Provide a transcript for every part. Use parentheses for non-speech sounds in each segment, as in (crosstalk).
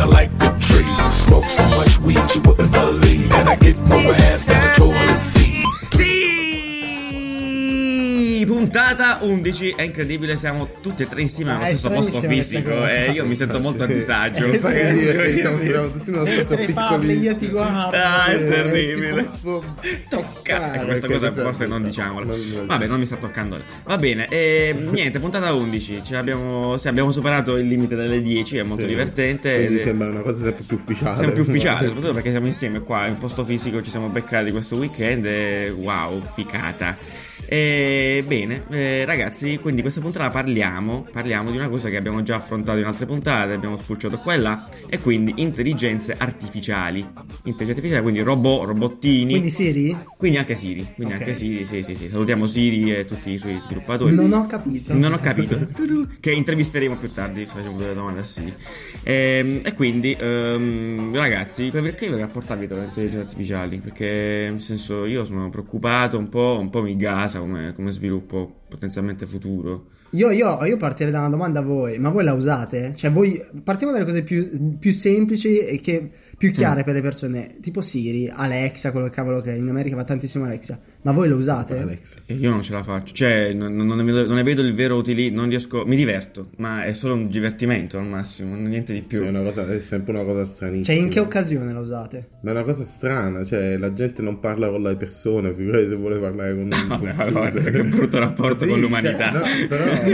kinda like a tree. Smoke so much weed you wouldn't believe. And I get more ass than 11 è incredibile, siamo tutti e tre insieme ah, allo stesso posto fisico e eh, io mi sento molto a disagio. Eh, sì, sì, siamo. Io ti guardo. Ah, è eh, terribile. Toccare ah, questa cosa forse non diciamola. Vabbè, non mi sta toccando. Va bene, e, ehm, (laughs) niente, puntata 11, cioè abbiamo, sì, abbiamo superato il limite delle 10, è molto divertente. Quindi sembra una cosa sempre più ufficiale. Sempre più ufficiale, (laughs) soprattutto perché siamo insieme qua, in posto fisico, ci siamo beccati questo weekend e wow, ficata. E, bene, eh, ragazzi, quindi questa puntata parliamo, parliamo di una cosa che abbiamo già affrontato in altre puntate, abbiamo spulciato qua e là, e quindi intelligenze artificiali. Intelligenze artificiali, quindi robot, robottini. Quindi Siri? Quindi anche Siri, quindi Ok. anche Siri, sì, sì, sì. Salutiamo Siri e tutti i suoi sviluppatori. Non ho capito. Non ho capito. (laughs) che intervisteremo più tardi, facciamo delle domande a Siri. Ehm, E, quindi, ehm, ragazzi, perché vi rapportavi con le intelligenze artificiali? Perché, nel senso, io sono preoccupato un po', un po' mi gasa come, come sviluppo potenzialmente futuro. Io, io, io partirei da una domanda a voi, ma voi la usate? Cioè, voi partiamo dalle cose più, più semplici e che, più chiare per le persone, tipo Siri, Alexa, quello cavolo che in America va tantissimo Alexa, ma voi lo usate? Alex. E io non ce la faccio, cioè, non, non ne, vedo, non ne vedo il vero utilizzo, non riesco, mi diverto, ma è solo un divertimento al massimo, niente di più. È, una cosa, è sempre una cosa stranissima. Cioè, in che occasione la usate? Ma è una cosa strana, cioè la gente non parla con le persone, figurati se vuole parlare con (laughs) un Vabbè, computer. allora, che brutto rapporto (laughs) con l'umanità. no, però, (laughs)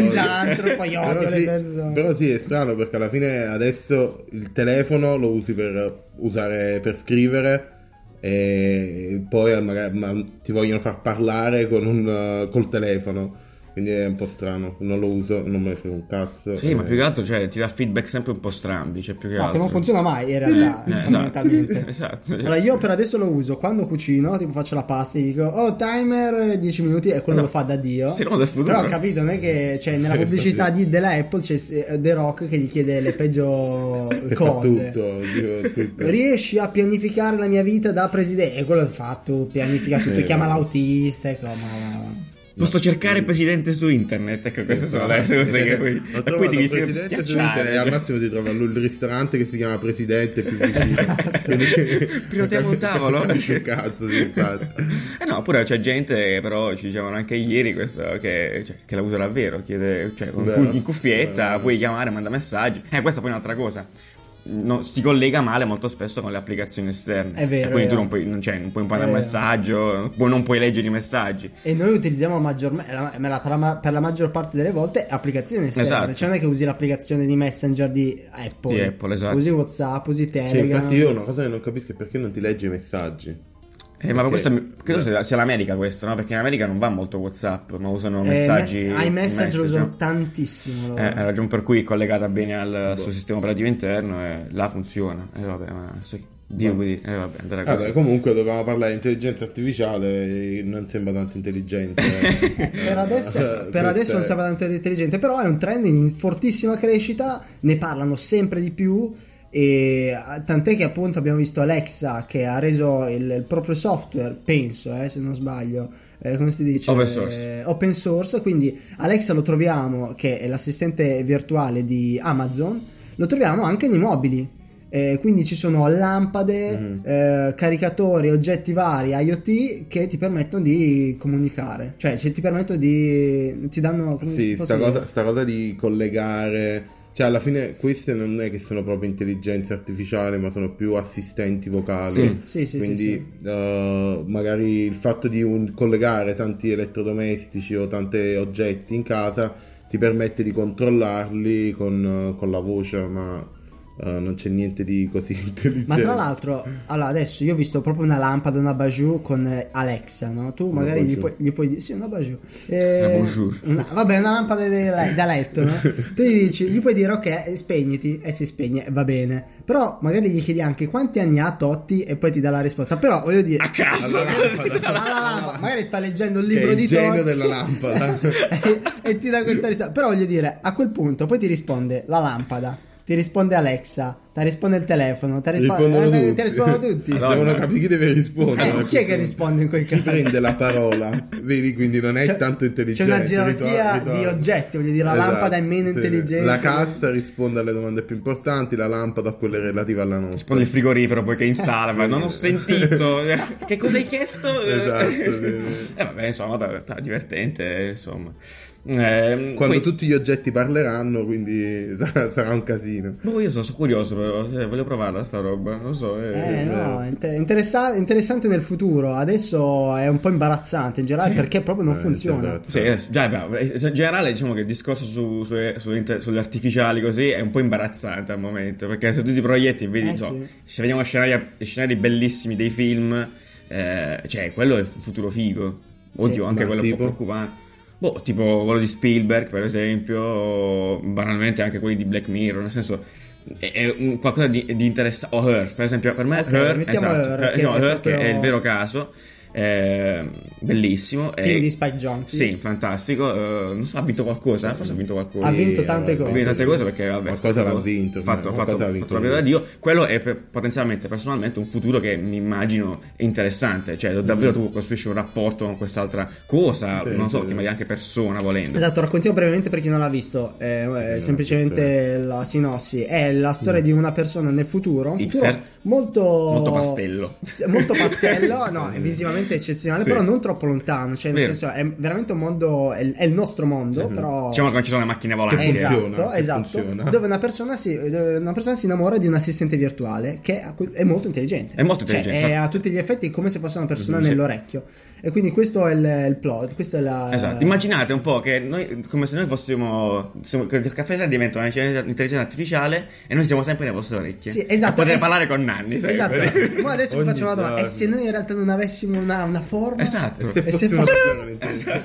io però odio le sì, persone. Però sì, è strano perché alla fine adesso il telefono lo usi per usare per scrivere e poi magari ma ti vogliono far parlare un, uh, col telefono. Quindi è un po' strano, non lo uso, non me ne frega un cazzo. Sì, ma eh. più che altro cioè, ti dà feedback sempre un po' strambi, cioè più che No, altro. che non funziona mai in realtà, Eh, fondamentalmente. esatto. (laughs) esatto. Allora, io per adesso lo uso quando cucino, tipo faccio la pasta e dico, oh, timer 10 minuti e quello No. lo fa da Dio. Sinonimo del futuro. Però ho capito, non è che cioè, nella (laughs) pubblicità di, della Apple c'è eh, The Rock che gli chiede le peggio (laughs) cose. tutto, dico, tutto. Riesci a pianificare la mia vita da presidente? E quello fa tutto, pianifica tutto, Sì, chiama ma- l'autista. Ecco, ma... Posso cercare presidente su internet, ecco, queste sono le cose che poi... E poi devi presidente su internet e al massimo ti trova il ristorante che si chiama Presidente più vicino. (laughs) Prenotiamo un tavolo. Un cazzo, sì, infatti. Eh no, pure c'è gente, però ci dicevano anche ieri questo, che, cioè, che la usa davvero, chiede, cioè con in cuffietta, puoi chiamare, manda messaggi. Eh, questa poi è un'altra cosa. No, si collega male molto spesso con le applicazioni esterne. È vero, E quindi è tu vero. non puoi, non, cioè, non puoi mandare un vero. messaggio, poi non puoi leggere i messaggi. E noi utilizziamo maggiormente, per, la, per la maggior parte delle volte, applicazioni esterne. Esatto. Cioè, non è che usi l'applicazione di Messenger di Apple. Di Apple, esatto. Usi WhatsApp, usi Cioè, Telegram. infatti io una cosa che non capisco è perché non ti leggi i messaggi. Eh, ma questo credo sia, sia l'America questo, no? Perché in America non va molto WhatsApp, ma usano Eh, messaggi. me- iMessage lo message, usano no? tantissimo. loro. Eh, è la ragione per cui è collegata bene al, Boh. suo sistema operativo interno e là funziona. E vabbè, ma sì, Dio Boh. eh, vabbè, andrà così. Vabbè, comunque dovevamo parlare di intelligenza artificiale e non sembra tanto intelligente. eh. (laughs) Per adesso, Eh, per questo adesso non sembra tanto intelligente, però è un trend in fortissima crescita, ne parlano sempre di più e tant'è che appunto abbiamo visto Alexa che ha reso il, il proprio software, penso, eh, se non sbaglio, eh, come si dice? Open source. Eh, open source, quindi Alexa lo troviamo che è l'assistente virtuale di Amazon, lo troviamo anche nei mobili. Eh, quindi ci sono lampade, Mhm. eh, caricatori, oggetti vari IoT che ti permettono di comunicare, cioè ci- ti permettono di. ti danno. Sì, sta cosa, sta cosa di collegare. Cioè, alla fine queste non è che sono proprio intelligenze artificiali, ma sono più assistenti vocali. Sì, sì, sì, Quindi, sì, eh, magari il fatto di un- collegare tanti elettrodomestici o tanti oggetti in casa ti permette di controllarli con, con la voce, ma eh, non c'è niente di così (laughs) intelligente. Ma tra l'altro, allora adesso io ho visto proprio una lampada, una Bajou con eh, Alexa, no? Tu magari gli puoi, gli puoi dire, sì, una Bajou. Eh, Una vabbè, una lampada de- da letto, no? (laughs) Tu gli dici, gli puoi dire, ok, spegniti, e si spegne, va bene. Però magari gli chiedi anche quanti anni ha Totti e poi ti dà la risposta. Però voglio dire... A caso! Alla lampada. (laughs) alla lampada, magari sta leggendo il Che è libro il di genio Totti della lampada. e, e ti dà questa risposta. Però voglio dire, a quel punto poi ti risponde la lampada. Ti risponde Alexa, ti risponde il telefono, ti risponde, Rispondono eh, tutti. ti rispondono tutti. Madonna. Devono capire chi deve rispondere. Eh, chi è che risponde in quel Chi caso? prende la parola? Vedi, quindi non è C'è- tanto C'è intelligente. una gerarchia di oggetti, voglio dire, la Esatto, lampada è meno sì. intelligente. La cassa risponde alle domande più importanti, la lampada a quelle relative alla nostra. Risponde il frigorifero poi che è in sala, ma non ho sentito. (laughs) che cosa hai chiesto? Esatto, sì, sì. Eh, vabbè, insomma, divertente, insomma. Eh, Quando poi- tutti gli oggetti parleranno, quindi (laughs) sarà, sarà un casino. Boh, io sono, sono curioso, però. eh, voglio provarla sta roba. Non lo so. Eh, eh, no, inter- interessa- interessante nel futuro. Adesso è un po' imbarazzante in generale Sì. perché proprio non Eh, funziona. Sì, eh, già, beh, in generale diciamo che il discorso su, su- su inter- sulle artificiali così è un po' imbarazzante al momento, perché se tu ti proietti e vedi, Eh, so, sì. se vediamo scenari, scenari bellissimi dei film, eh, cioè quello è il futuro figo. Oddio, Sì. anche Ma quello un tipo? po' preoccupante. Boh, tipo quello di Spielberg, per esempio, o banalmente anche quelli di Black Mirror, nel senso è, un- qualcosa di, di interessante. O Her, per esempio, per me Ok, Her, esatto, Her, Her, che no, Her, proprio- che è il vero caso, eh, bellissimo. Film e- di Spike Jonze. sì, fantastico. eh, non so, ha vinto qualcosa? Forse ha vinto qualcosa. Ha vinto tante eh, cose. Ha vinto tante sì. cose perché vabbè, Qualcosa fatto- l'ha vinto, fatto, fatto, l'ha vinto proprio lui. da Dio. Quello è per- potenzialmente, personalmente, un futuro che mi immagino interessante. Cioè, davvero tu costruisci un rapporto con quest'altra cosa, Sì, non so, sì. chiamare anche persona volendo. Esatto, raccontiamo brevemente per chi non l'ha visto. eh, eh, semplicemente la sinossi. È la storia di una persona nel futuro. Un futuro molto. Molto pastello. (laughs) Molto pastello, no, (laughs) è visivamente eccezionale, Sì. però non troppo lontano. Cioè, nel Vero. senso, è veramente un mondo. È, è il nostro mondo, però. Diciamo che non ci sono le macchine volanti. Che funziona, Esatto, che esatto. funziona. Dove una persona, si, una persona si innamora di un assistente virtuale che è molto intelligente. È molto Cioè, intelligente, è infatti. a tutti gli effetti come se fosse una persona Sì. nell'orecchio. E quindi questo è il, il plot. Questa è la. Esatto, immaginate un po' che noi, come se noi fossimo, siamo- il caffè diventa un'intelligenza artificiale e noi siamo sempre nelle vostre orecchie. Sì, esatto. E poter E- parlare con Nanni, sempre. Esatto. Ma (laughs) adesso vi faccio una domanda. E se noi in realtà non avessimo una, una forma? Esatto. Se E fosse se una fosse- persona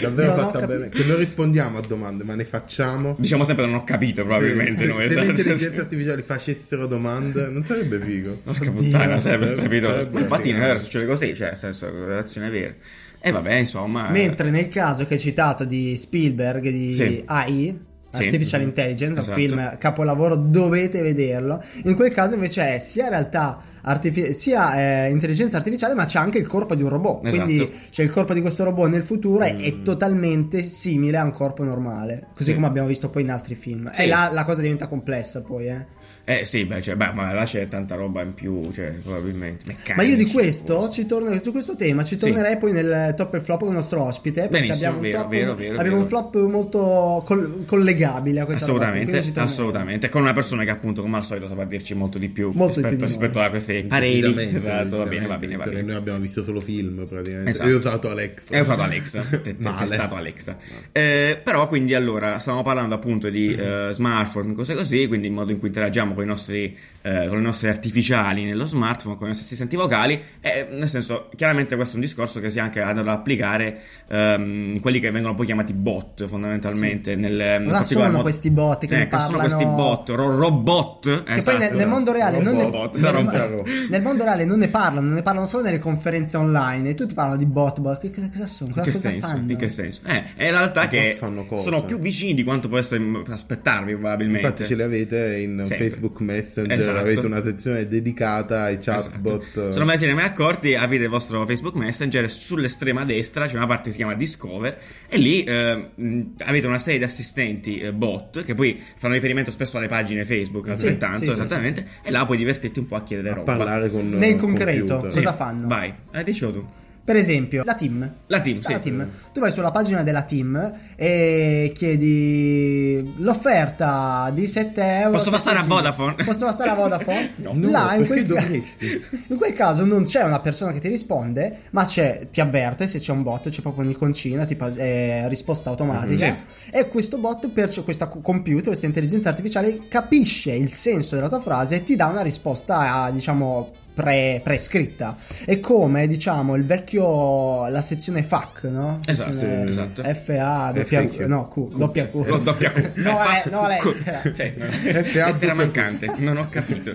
davvero Non ho fatta bene, che noi rispondiamo a domande, ma ne facciamo. Diciamo sempre non ho capito probabilmente se, noi. se le esatto. intelligenze artificiali facessero domande, non sarebbe figo. Porca puttana, sarebbe Sarebbe- strepitoso. Ma infatti in realtà succede così, cioè, nel senso, relazione vera. E vabbè, insomma. Mentre nel caso che hai citato di Spielberg, di Sì. AI, Sì. Artificial Mhm. Intelligence, Esatto. un film capolavoro, dovete vederlo. In quel caso invece è sia in realtà artifi- sia eh, intelligenza artificiale, ma c'è anche il corpo di un robot. Esatto. Quindi c'è il corpo di questo robot nel futuro e è totalmente simile a un corpo normale. Così Sì. come abbiamo visto poi in altri film. Sì. E là la cosa diventa complessa poi, eh. Eh sì, beh, cioè, beh, ma là c'è tanta roba in più, cioè, probabilmente. Meccanici, Ma io di questo ci torno, su questo tema ci Sì. tornerei poi nel top e flop con il nostro ospite. Perché Benissimo, abbiamo un, vero, top- vero, vero, abbiamo un vero. flop molto col- collegabile a questa roba Assolutamente, torneremo. assolutamente. Con una persona che appunto, come al solito, saprà dirci molto di più Molto di rispetto, più di rispetto noi. a questi pareri. Esatto, va bene, va bene, va bene. Noi abbiamo visto solo film praticamente. Esatto. Io ho usato Alexa. È usato Alexa, (laughs) Male. testato Alexa. Eh, però quindi allora stavamo parlando appunto di eh, smartphone, cose così, quindi il modo in cui interagiamo con i nostri, eh, con i nostri artificiali nello smartphone, con i nostri assistenti vocali, e nel senso, chiaramente questo è un discorso che si è anche andato ad applicare ehm, quelli che vengono poi chiamati bot fondamentalmente. Nel, nel Cosa sono questi bot che Eh, cosa sono parlano? questi bot? Ro- robot? Che esatto. poi nel, nel mondo reale non ne, Robot, (laughs) nel- robot. (laughs) nel mondo reale non ne parlano, ne parlano solo nelle conferenze online e tutti parlano di bot, bot. Che, che- cosa sono? In Cosa, che cosa senso? fanno? In che senso? Eh, è in realtà che sono più vicini di quanto può essere aspettarvi probabilmente. Infatti ce li avete in Sempre. Facebook Messenger, Esatto. avete una sezione dedicata ai chatbot. Esatto. Se non ve ne siete mai accorti, aprite il vostro Facebook Messenger sull'estrema destra c'è una parte che si chiama Discover e lì eh, avete una serie di assistenti eh, bot che poi fanno riferimento spesso alle pagine Facebook altrettanto, sì, sì, esattamente, e là puoi divertirti un po' a chiedere a roba. parlare con Nel concreto, computer. cosa fanno? Vai, eh, dicelo tu. Per esempio, la team. La team, sì. La team. Tu vai sulla pagina della team e chiedi l'offerta di 7 euro. Posso passare a 75. Vodafone? Posso passare a Vodafone? (laughs) No, Là, in perché quel, dovresti? (laughs) in quel caso non c'è una persona che ti risponde, ma c'è, ti avverte se c'è un bot, c'è proprio un'iconcina, tipo eh, risposta automatica. Mhm. E questo bot, per questo computer, questa intelligenza artificiale, capisce il senso della tua frase e ti dà una risposta, diciamo, pre- prescritta. È come, diciamo, il vecchio, la sezione FAQ, no? Esatto, Sezione esatto. FA, FAQ. doppia, no, Q, doppia Q. Lo doppia Q. No, Eh, no, Q. lettera. Sì, no. FA lettera doppia Q. mancante, non ho capito.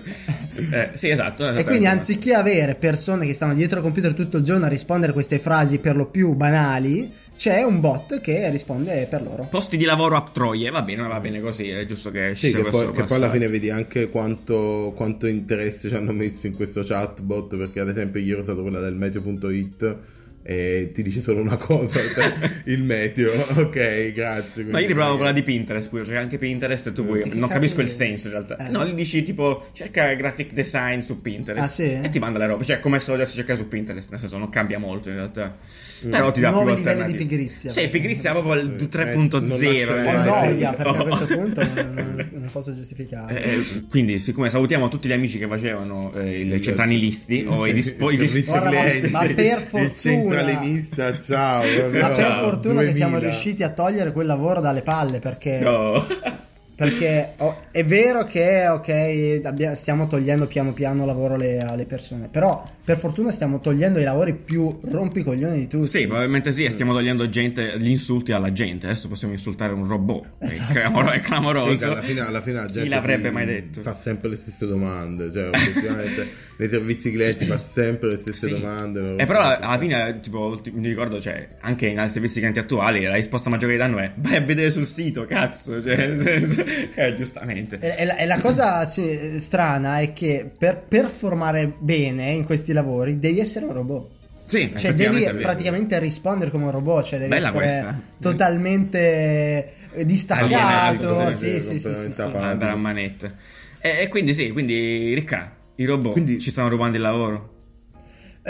Eh, sì, esatto. E esattamente. quindi anziché avere persone che stanno dietro al computer tutto il giorno a rispondere a queste frasi per lo più banali, c'è un bot che risponde per loro. Posti di lavoro a troie, va bene, va bene così, è giusto che ci Sì, sia che poi, che poi alla fine vedi anche quanto, quanto interesse ci hanno messo in questo chatbot, perché ad esempio ieri ho usato quella del meteo.it e ti dice solo una cosa, cioè (laughs) il meteo, ok, grazie. Ma io riprovavo quella di Pinterest pure, c'è anche Pinterest e tu puoi, non capisco il senso in realtà. Eh. No, gli dici tipo cerca graphic design su Pinterest Ah, sì? e ti manda le robe, cioè come se volessi cercare su Pinterest, nel senso non cambia molto in realtà. Però ti dà più Nuovi livelli di pigrizia. Sì, pigrizia proprio al Sì. 3.0. Non eh. Ho mai- noia perché a Oh. questo punto non, (laughs) non- posso giustificare. Eh, eh, quindi, siccome salutiamo tutti gli amici che facevano eh, i Il- centralinisti o i dispo- i il dis- servizio Guarda, ma- per il fortuna- centralinista, ciao. Ma per fortuna che siamo 2000. riusciti a togliere quel lavoro dalle palle perché, No. Perché oh, è vero che ok abbia- stiamo togliendo piano piano lavoro alle, alle persone però per fortuna stiamo togliendo i lavori più rompicoglioni di tutti Sì, probabilmente sì, e stiamo togliendo gente, gli insulti alla gente. Adesso possiamo insultare un robot. Esatto. È, clamoro- è Sì, clamoroso. alla fine, alla fine la gente Chi l'avrebbe mai detto? fa sempre le stesse domande, cioè obiettivamente (laughs) nei servizi clienti fa sempre le stesse Sì. domande. E però alla fine, tipo, ti- mi ricordo, cioè, anche nei servizi clienti attuali, la risposta maggiore che danno è vai a vedere sul sito, cazzo. Cioè, (laughs) (laughs) eh, giustamente. E, e la, e la cosa sì, strana è che per performare bene in questi lavori devi essere un robot. Sì, Cioè devi praticamente rispondere come un robot, cioè devi Bella essere questa. totalmente eh, distaccato. Alienato, Sì, sì, sì, sì, sì. Andare a manette. E, e quindi sì, quindi Ricca, i robot Quindi- ci stanno rubando il lavoro.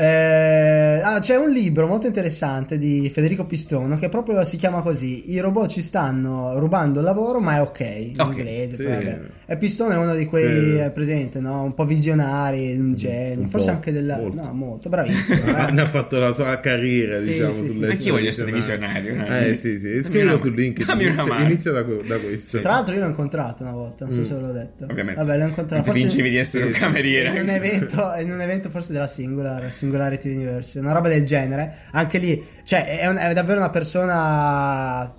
Eh, ah, c'è un libro molto interessante di Federico Pistono che proprio si chiama così: I robot ci stanno rubando il lavoro, ma è ok. In Ok, inglese. sì. poi. E Pistono è uno di quei Sì. eh, presente, no? Un po' visionari, un genio, un forse po', anche della. molto. No, molto bravissimo. (laughs) eh. Ne ha fatto la sua carriera, Sì, diciamo, sì, sì. sulle Anch'io voglio essere visionario. Eh sì, sì, Dammi scrivilo una sul mano. link. Dammi una Inizia, mano. inizia da, da questo. Tra l'altro, io l'ho incontrato una volta, non so se ve l'ho detto. Ovviamente. Vabbè, l'ho incontrato. Forse- fingevi di essere un Sì, sì. cameriere. in un, (laughs) evento, in un evento forse della Singular Singularity Universe una roba del genere anche lì cioè è, un- è davvero una persona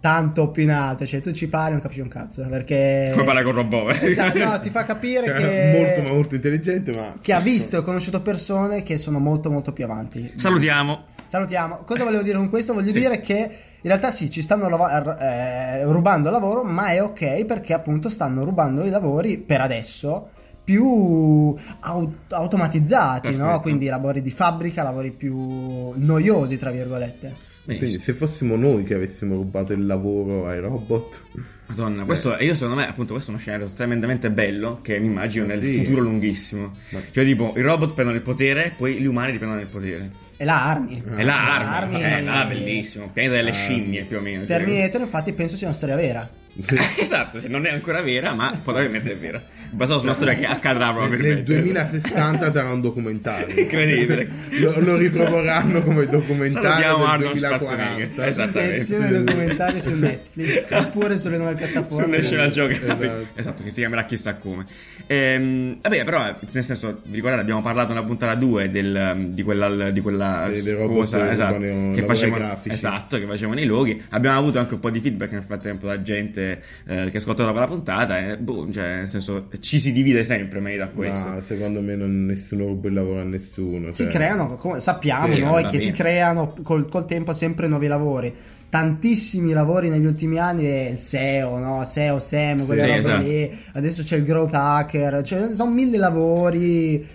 tanto opinata cioè tu ci parli non capisci un cazzo perché Come parla con robot. eh. Esatto, no, ti fa capire (laughs) che molto ma molto intelligente, ma che ha visto e conosciuto persone che sono molto molto più avanti Salutiamo. Salutiamo. Cosa volevo dire con questo? Voglio Sì. dire che in realtà sì, ci stanno lava- eh, rubando lavoro, ma è ok perché appunto stanno rubando i lavori per adesso più au- automatizzati, no? Quindi lavori di fabbrica, lavori più noiosi, tra virgolette. Benissimo. quindi se fossimo noi che avessimo rubato il lavoro ai robot, Madonna, questo io secondo me, appunto, questo è uno scenario tremendamente bello che mi immagino Ma nel sì. futuro lunghissimo. Ma- Cioè, tipo, i robot prendono il potere, poi gli umani riprendono il potere. E la armi. E la La arma, eh, là, bellissimo. Pianeta delle scimmie, più o meno. cioè. Terminator, infatti, penso sia una storia vera. (laughs) esatto, cioè, non è ancora vera, ma probabilmente è vera. Basato su una storia che accadrà nel probabilmente. 2060 sarà un documentario. (laughs) Incredibile. Lo, lo riproporranno come documentario Salutiamo del Arnold 2040. Schwarzenegger. Esattamente. Sezione documentari su Netflix (laughs) oppure sulle nuove piattaforme. su National Geographic Esatto. esatto. che si chiamerà chissà come Ehm, vabbè però nel senso vi ricordate abbiamo parlato nella puntata 2 del, di quella, di quella Dei- dei robot cosa che esatto, rubano che facevano, esatto che facevano i loghi abbiamo avuto anche un po' di feedback nel frattempo da gente eh, che ascoltava quella puntata e boh, cioè nel senso ci si divide sempre meglio da questo Ma secondo me non, nessuno ruba il lavoro a nessuno. Si cioè. creano, come sappiamo Sì, noi che si bene. creano col, col tempo sempre nuovi lavori. Tantissimi lavori negli ultimi anni, eh, SEO, no? SEO, SEM, quelle Sì, robe esatto. lì. Adesso c'è il growth hacker, cioè sono mille lavori,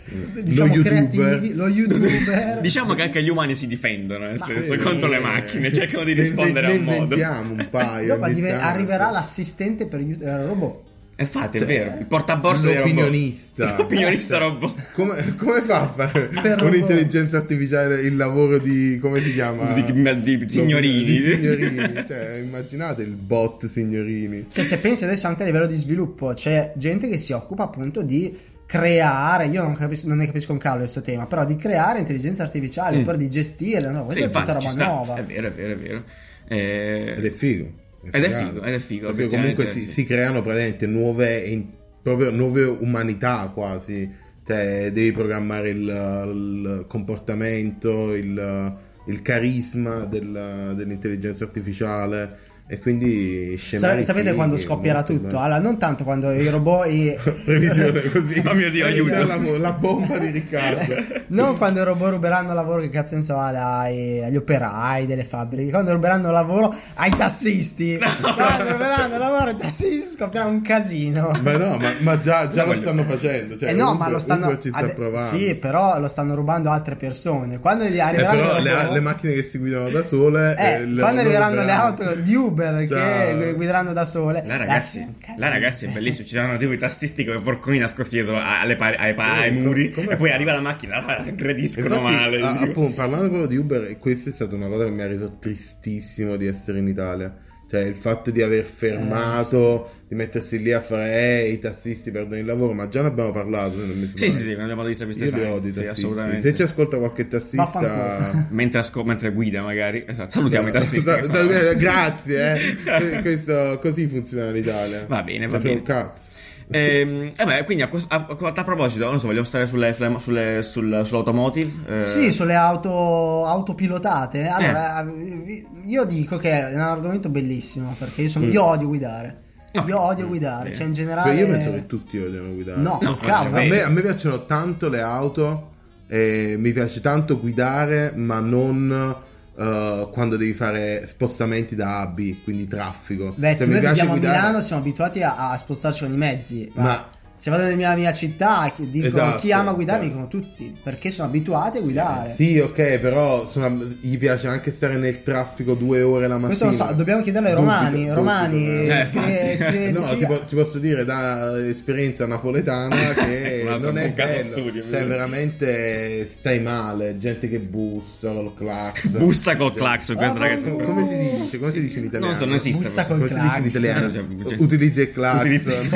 diciamo, Lo creativi. Lo youtuber. (laughs) diciamo che anche gli umani si difendono nel senso sì. contro le macchine cercano di Ne- rispondere ne a un modo un paio. Dopo arriverà l'assistente per gli eh, robot. Infatti è Cioè, vero il robot l'opinionista. (laughs) l'opinionista robot (laughs) Come, come fa a fare (laughs) Per con l'intelligenza artificiale il lavoro di come si chiama? Di- di signorini. Di signorini. cioè, immaginate il bot signorini. Cioè, se pensi adesso anche a livello di sviluppo, c'è gente che si occupa appunto di creare, io non, capisco, non ne capisco un cavolo di questo tema, però di creare intelligenza artificiale, Mm. oppure di gestirla, no? Sì, questa è tutta infatti, ci roba nuova. È vero, è vero, è vero. Eh, Ed è figo. Ed è figo, ed è figo, Perché comunque si, si creano praticamente nuove, in- proprio nuove umanità quasi. Cioè, devi programmare il, il comportamento, il, il carisma del- dell'intelligenza artificiale. E quindi Sa- sapete quando scoppierà tutto? belli. Allora, non tanto quando i robot. i- (laughs) Previsione così. Oh mio Dio, aiuto. La, la bomba di Riccardo. (laughs) non quando i robot ruberanno lavoro, che cazzo ne so, ai- agli operai delle fabbriche. Quando ruberanno lavoro ai tassisti. (laughs) Quando ruberanno lavoro ai tassisti scoppierà un casino. Ma no, ma, ma già, già No, lo voglio- stanno facendo. Cioè, eh no, Uber- ma lo stanno. Uber ci sta ade- provando. Sì, però lo stanno rubando altre persone. Quando gli Eh, arriveranno però i le, robot- le macchine che si guidano da sole. Eh, eh, le- quando arriveranno le auto di Uber Ciao. che guideranno da sole. Là ragazzi, là ragazzi è bellissimo, ci saranno tipo i tastisti come porconi nascosti dietro alle pari- ai, pa- ai Sì, muri come e poi fa? arriva la macchina, la aggrediscono Infatti, male. a- appunto, parlando proprio di Uber, questa è stata una cosa che mi ha reso tristissimo di essere in Italia. Cioè, il fatto di aver fermato, di mettersi lì a fare eh, i tassisti perdono il lavoro, ma già ne abbiamo parlato. Sì, sì, sì, ne abbiamo visto queste Io li serie. odio i Sì, tassisti. assolutamente. Se ci ascolta qualche tassista, mentre, asco- mentre guida magari. Esatto, salutiamo i tassisti. Sa- che sa- sono- grazie, eh. (laughs) Questo- così funziona l'Italia. Va bene, va frega bene. un cazzo. Ehm, eh beh, quindi a, a- a- proposito, non so, vogliamo stare sulle, sulle- sulle- sul- sull'automotive? Eh, Sì, sulle auto autopilotate. Allora, vi- io dico che è un argomento bellissimo perché io, sono, io odio guidare. Io odio guidare, Bene. cioè in generale io penso che tutti odiano guidare. No, No, cavolo. A me, a me piacciono tanto le auto, e mi piace tanto guidare, ma non eh, quando devi fare spostamenti da A a B, quindi traffico. Beh, Cioè, se mi noi viviamo a guidare- Milano siamo abituati a, a spostarci con i mezzi. Ma, Ma- se vado nella mia, mia città, chi, dico, Esatto, chi ama guidare mi esatto. dicono tutti perché sono abituati a guidare. Sì, ok, però sono- gli piace anche stare nel traffico due ore la mattina. Questo lo so, dobbiamo chiederlo ai Dubito, romani. dubito, romani, eh. Eh, scrive- infatti. scriveteci- (laughs) No, ti, po- ti posso dire da esperienza napoletana (laughs) che non è bello. studio, cioè, veramente stai male. Gente che bussa col clax. Bussa col Cioè, clacson, questo Ah, ragazzi. Come, come si dice? Come si dice in italiano? Non so, non esiste. Bussa col Come si dice in italiano? Cioè, cioè, Utilizza il. Utilizzi-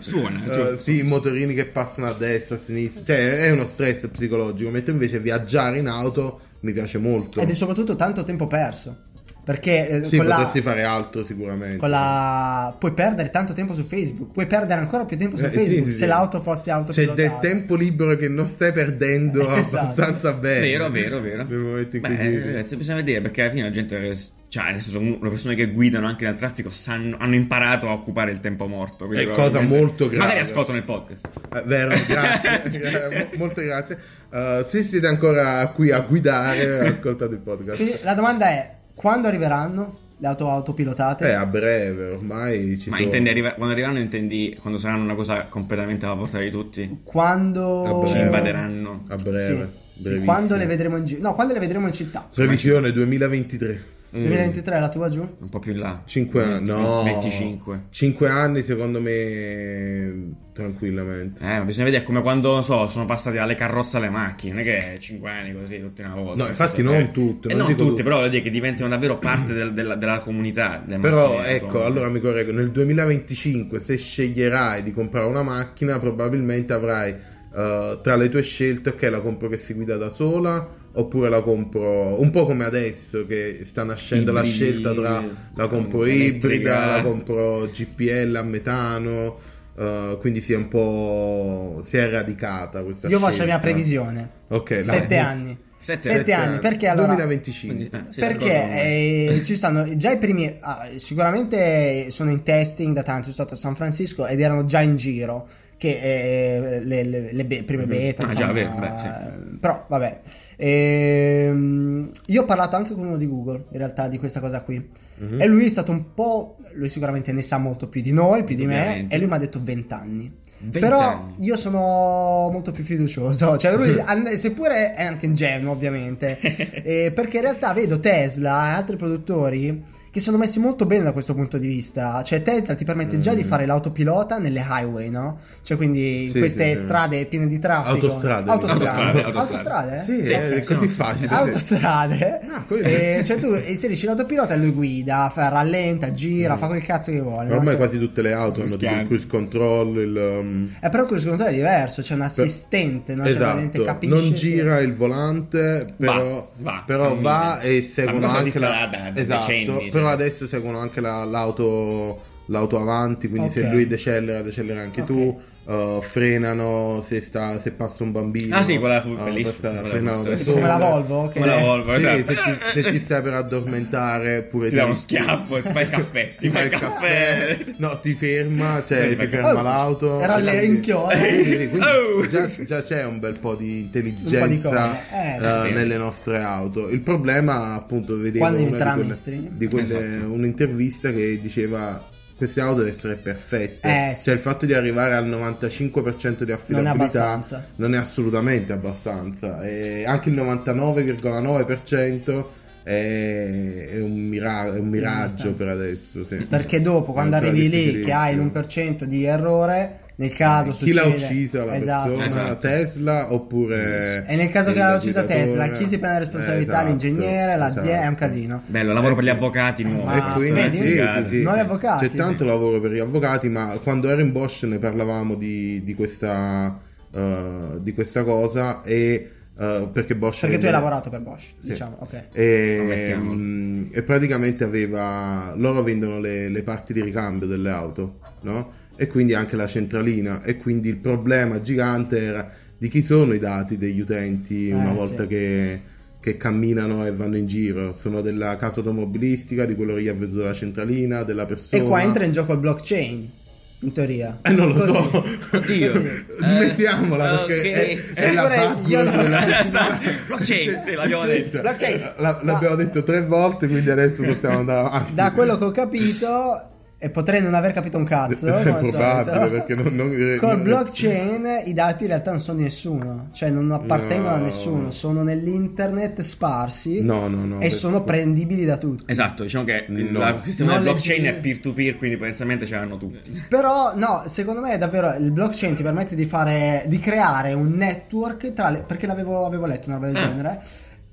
(laughs) suona, Eh, giusto. Sì, i motorini che passano a destra, a sinistra. Cioè, è uno stress psicologico. Mentre invece viaggiare in auto mi piace molto. Ed è soprattutto tanto tempo perso. Perché eh, Sì, con, la, potresti fare altro sicuramente. con la- puoi perdere tanto tempo su Facebook, puoi perdere ancora più tempo su Eh, Facebook sì, se sì. l'auto fosse C'è autopilotata. del tempo libero che non stai perdendo (laughs) Esatto. abbastanza bene. Vero, vero, vero. Beh, guidi. ragazzi, bisogna vedere perché alla fine la gente, cioè, senso, le persone che guidano anche nel traffico sanno, hanno imparato a occupare il tempo morto. È cosa molto grave. Magari ascoltano il podcast. Eh, vero, (laughs) grazie, Eh, mo- molte grazie. Uh, se siete ancora qui a guidare, (laughs) ascoltate il podcast. Quindi la domanda è: quando arriveranno le auto autopilotate? Eh, a breve, ormai ci Ma sono. intendi arriva- quando arriveranno, intendi quando saranno una cosa completamente alla portata di tutti? Quando Ci invaderanno. A breve, Sì, sì, quando le vedremo in giro? No, quando le vedremo in città. Previsione 2023. Mm, 2023 la tua giù? Un po' più in là. 5 anni, 20, no. 25. 5 anni secondo me tranquillamente. Eh, ma bisogna vedere è come quando, non so, sono passati dalle carrozze alle macchine, non è che 5 anni così, tutti una volta. No, infatti non che- tutte, Eh, non non tutte, però voglio dire che diventano davvero parte del- della, della comunità. delle Però macchine ecco, automobili. allora mi correggo, nel 2025 se sceglierai di comprare una macchina probabilmente avrai eh, tra le tue scelte ok la compro che si guida da sola oppure la compro un po' come adesso che sta nascendo la Ibridi, scelta tra la compro ibrida, la compro GPL a metano, eh, quindi si è un po' si è radicata questa Io faccio la mia scelta. previsione. Ok, dai. Sette anni. Sette Sette anni. anni. Perché allora? 2025. Quindi, eh, sì, Perché eh, (laughs) ci stanno già i primi. ah, sicuramente sono in testing da tanto. Sono stato a San Francisco ed erano già in giro. Che eh, le, le- le be- prime beta. Ah, insomma, già, vero, beh, Però vabbè. Ehm, io ho parlato anche con uno di Google in realtà di questa cosa qui. Mhm. E lui è stato un po'. Lui sicuramente ne sa molto più di noi, più di me. Ovviamente. E lui mi ha detto 20 anni. 20 Però anni. io sono molto più fiducioso, (laughs) cioè lui, (laughs) seppure è anche ingenuo ovviamente, (laughs) eh, perché in realtà vedo Tesla e altri produttori che sono messi molto bene da questo punto di vista, cioè Tesla ti permette già di fare l'autopilota nelle highway, no? Cioè quindi in Sì, queste sì, sì. strade piene di traffico. Autostrade, Autostrade. autostrade. Autostrade? Sì, Sì, è sì, così sì, facile. sì. Autostrade, Ah, quello- Eh, cioè tu inserisci l'autopilota e lui guida, fa, rallenta, gira, fa quel cazzo che vuole. No? Ormai Cioè- quasi tutte le auto hanno tipo il cruise control, il... um, Eh, però quello secondo te è diverso, c'è un assistente, no? Cioè, veramente Esatto, capisce non se- gira il volante, però Va, va, però va e cosa anche la... esatto, decenni, però cioè. adesso seguono anche la- l'auto, l'auto avanti, quindi se Ok. lui decelera, decelera anche Ok. tu. Uh, frenano se, sta, se passa un bambino. Ah, sì, quella fu uh, bellissima, quella frenano sole. come la Volvo, che- Come la Volvo, Sì, esatto. se, ti, se ti stai per addormentare pure Ti dà uno schiaffo e ti fai il caffè. (laughs) Ti fai il caffè. No, ti ferma, cioè Ti ti, ferma caffè. l'auto. Era le inchiode. Sì, Oh! già, già c'è un bel po' di Un po' di intelligenza eh, eh, sì. nelle nostre auto. Il problema, appunto, vedevo di in quelle, stream. di quelle- Esatto. un'intervista che diceva queste auto devono essere perfette. Eh, sì. Cioè il fatto di arrivare al 95% di affidabilità abbastanza. non è assolutamente abbastanza. E anche il 99,9% è, è un, mira- è un miraggio per adesso. sì. Perché dopo, quando È arrivi lì, che hai difficilissimo. l'1% di errore, nel caso chi succede... l'ha uccisa la esatto. persona Esatto. Tesla oppure E nel caso che l'ha uccisa? Tesla, chi si prende la responsabilità? Eh, esatto, L'ingegnere, l'azienda, è un esatto. casino. Bello, lavoro per gli avvocati nuovi. Ah, E questo, quindi eh, sì, sì, sì, avvocati, C'è tanto sì. lavoro per gli avvocati, ma quando ero in Bosch ne parlavamo di, di questa, eh, di questa cosa e eh, perché Bosch Perché tu hai lavorato per Bosch, Sì. diciamo, ok. E, mm, e praticamente aveva loro vendono le, le parti di ricambio delle auto no? E quindi anche la centralina e quindi il problema gigante era di chi sono i dati degli utenti Eh, una volta sì. che, che camminano e vanno in giro sono della casa automobilistica di quello che gli ha venduto la centralina della persona E qua entra in gioco il blockchain, in teoria. eh, non lo Così. so. Oddio. (laughs) Mettiamola Eh, perché ok. è, è la buzzword della settimana. (laughs) Esatto. (laughs) Blockchain, sì, l'abbiamo detto. Blockchain. La- l'abbiamo detto tre volte, quindi adesso possiamo andare avanti. Da quello che ho capito, e potrei non aver capito un cazzo, È (laughs) probabile, solito, perché non- non- col non- blockchain i dati in realtà non sono di nessuno, cioè non appartengono a No. nessuno, sono nell'internet sparsi No, no, no. e sono prendibili da tutti. Esatto, diciamo che il sistema del blockchain è peer-to-peer, quindi potenzialmente ce l'hanno tutti. Però no, secondo me davvero il blockchain ti permette di fare di creare un network tra le perché l'avevo avevo letto una roba del Ah. genere,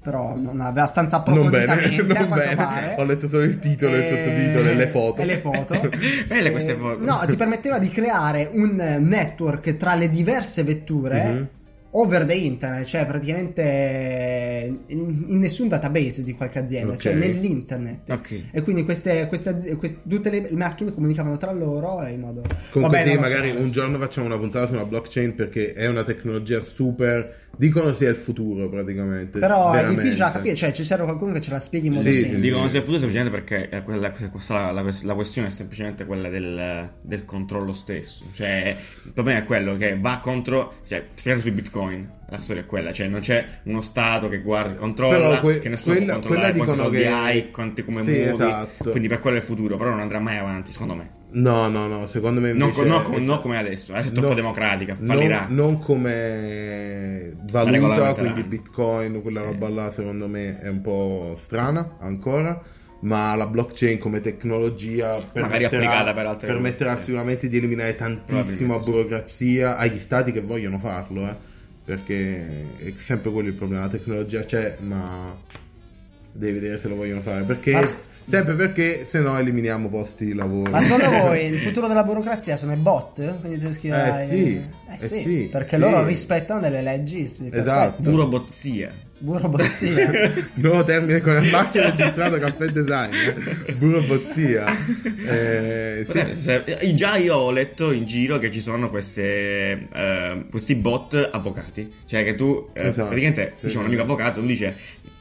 però non aveva abbastanza Non bene, approfonditamente a non bene. pare. Ho letto solo il titolo, il Eh, sottotitolo e le foto. E le foto. (laughs) Belle queste Eh, foto. No, ti permetteva di creare un network tra le diverse vetture Mhm. over the internet, cioè praticamente in, in nessun database di qualche azienda, Ok. cioè nell'internet. Ok. E quindi queste, queste queste- tutte le macchine comunicavano tra loro e in modo... Comunque Vabbè, sì, lo so, magari un giorno facciamo una puntata sulla blockchain perché è una tecnologia super... Dicono sia il futuro praticamente. Però è veramente. difficile da capire, cioè ci serve qualcuno che ce la spieghi in modo Sì, semplice. Dicono sia futuro semplicemente perché è quella- questa- la, la questione è semplicemente quella del, del controllo stesso. Cioè, il problema è quello che va contro. Cioè, spiegate sui bitcoin. La storia è quella, cioè non c'è uno Stato che guarda e controlla, que- che nessuno quella- può controllare quanti soldi che- hai, quanti come Sì, muovi. esatto. Quindi per quello è il futuro, però non andrà mai avanti, secondo me. No, no, no, secondo me Non, invece... co- no com- non come adesso, adesso è troppo No, democratica, non- fallirà. Non, come valuta, quindi bitcoin, quella Sì. roba là secondo me è un po' strana ancora, ma la blockchain come tecnologia applicata per altre permetterà cose, sì. sicuramente di eliminare tantissima sì. burocrazia agli stati che vogliono farlo, eh, perché è sempre quello il problema, la tecnologia c'è, ma devi vedere se lo vogliono fare, perché... Ma s- Sempre perché se no eliminiamo posti di lavoro. Ma secondo (laughs) voi il futuro della burocrazia sono i bot? Quindi tu scriverai... Eh sì, Eh eh sì, sì, perché sì. loro rispettano delle leggi. Sì, Esatto. perfette. Burobozzia. Burobozia. (laughs) Nuovo termine con la macchina registrato caffè design, eh? burobozzia. Eh, sì. Eh, Già io ho letto in giro che ci sono queste, eh, questi bot avvocati. Cioè che tu, eh, Esatto, praticamente, sì. diciamo, un amico avvocato mi dice,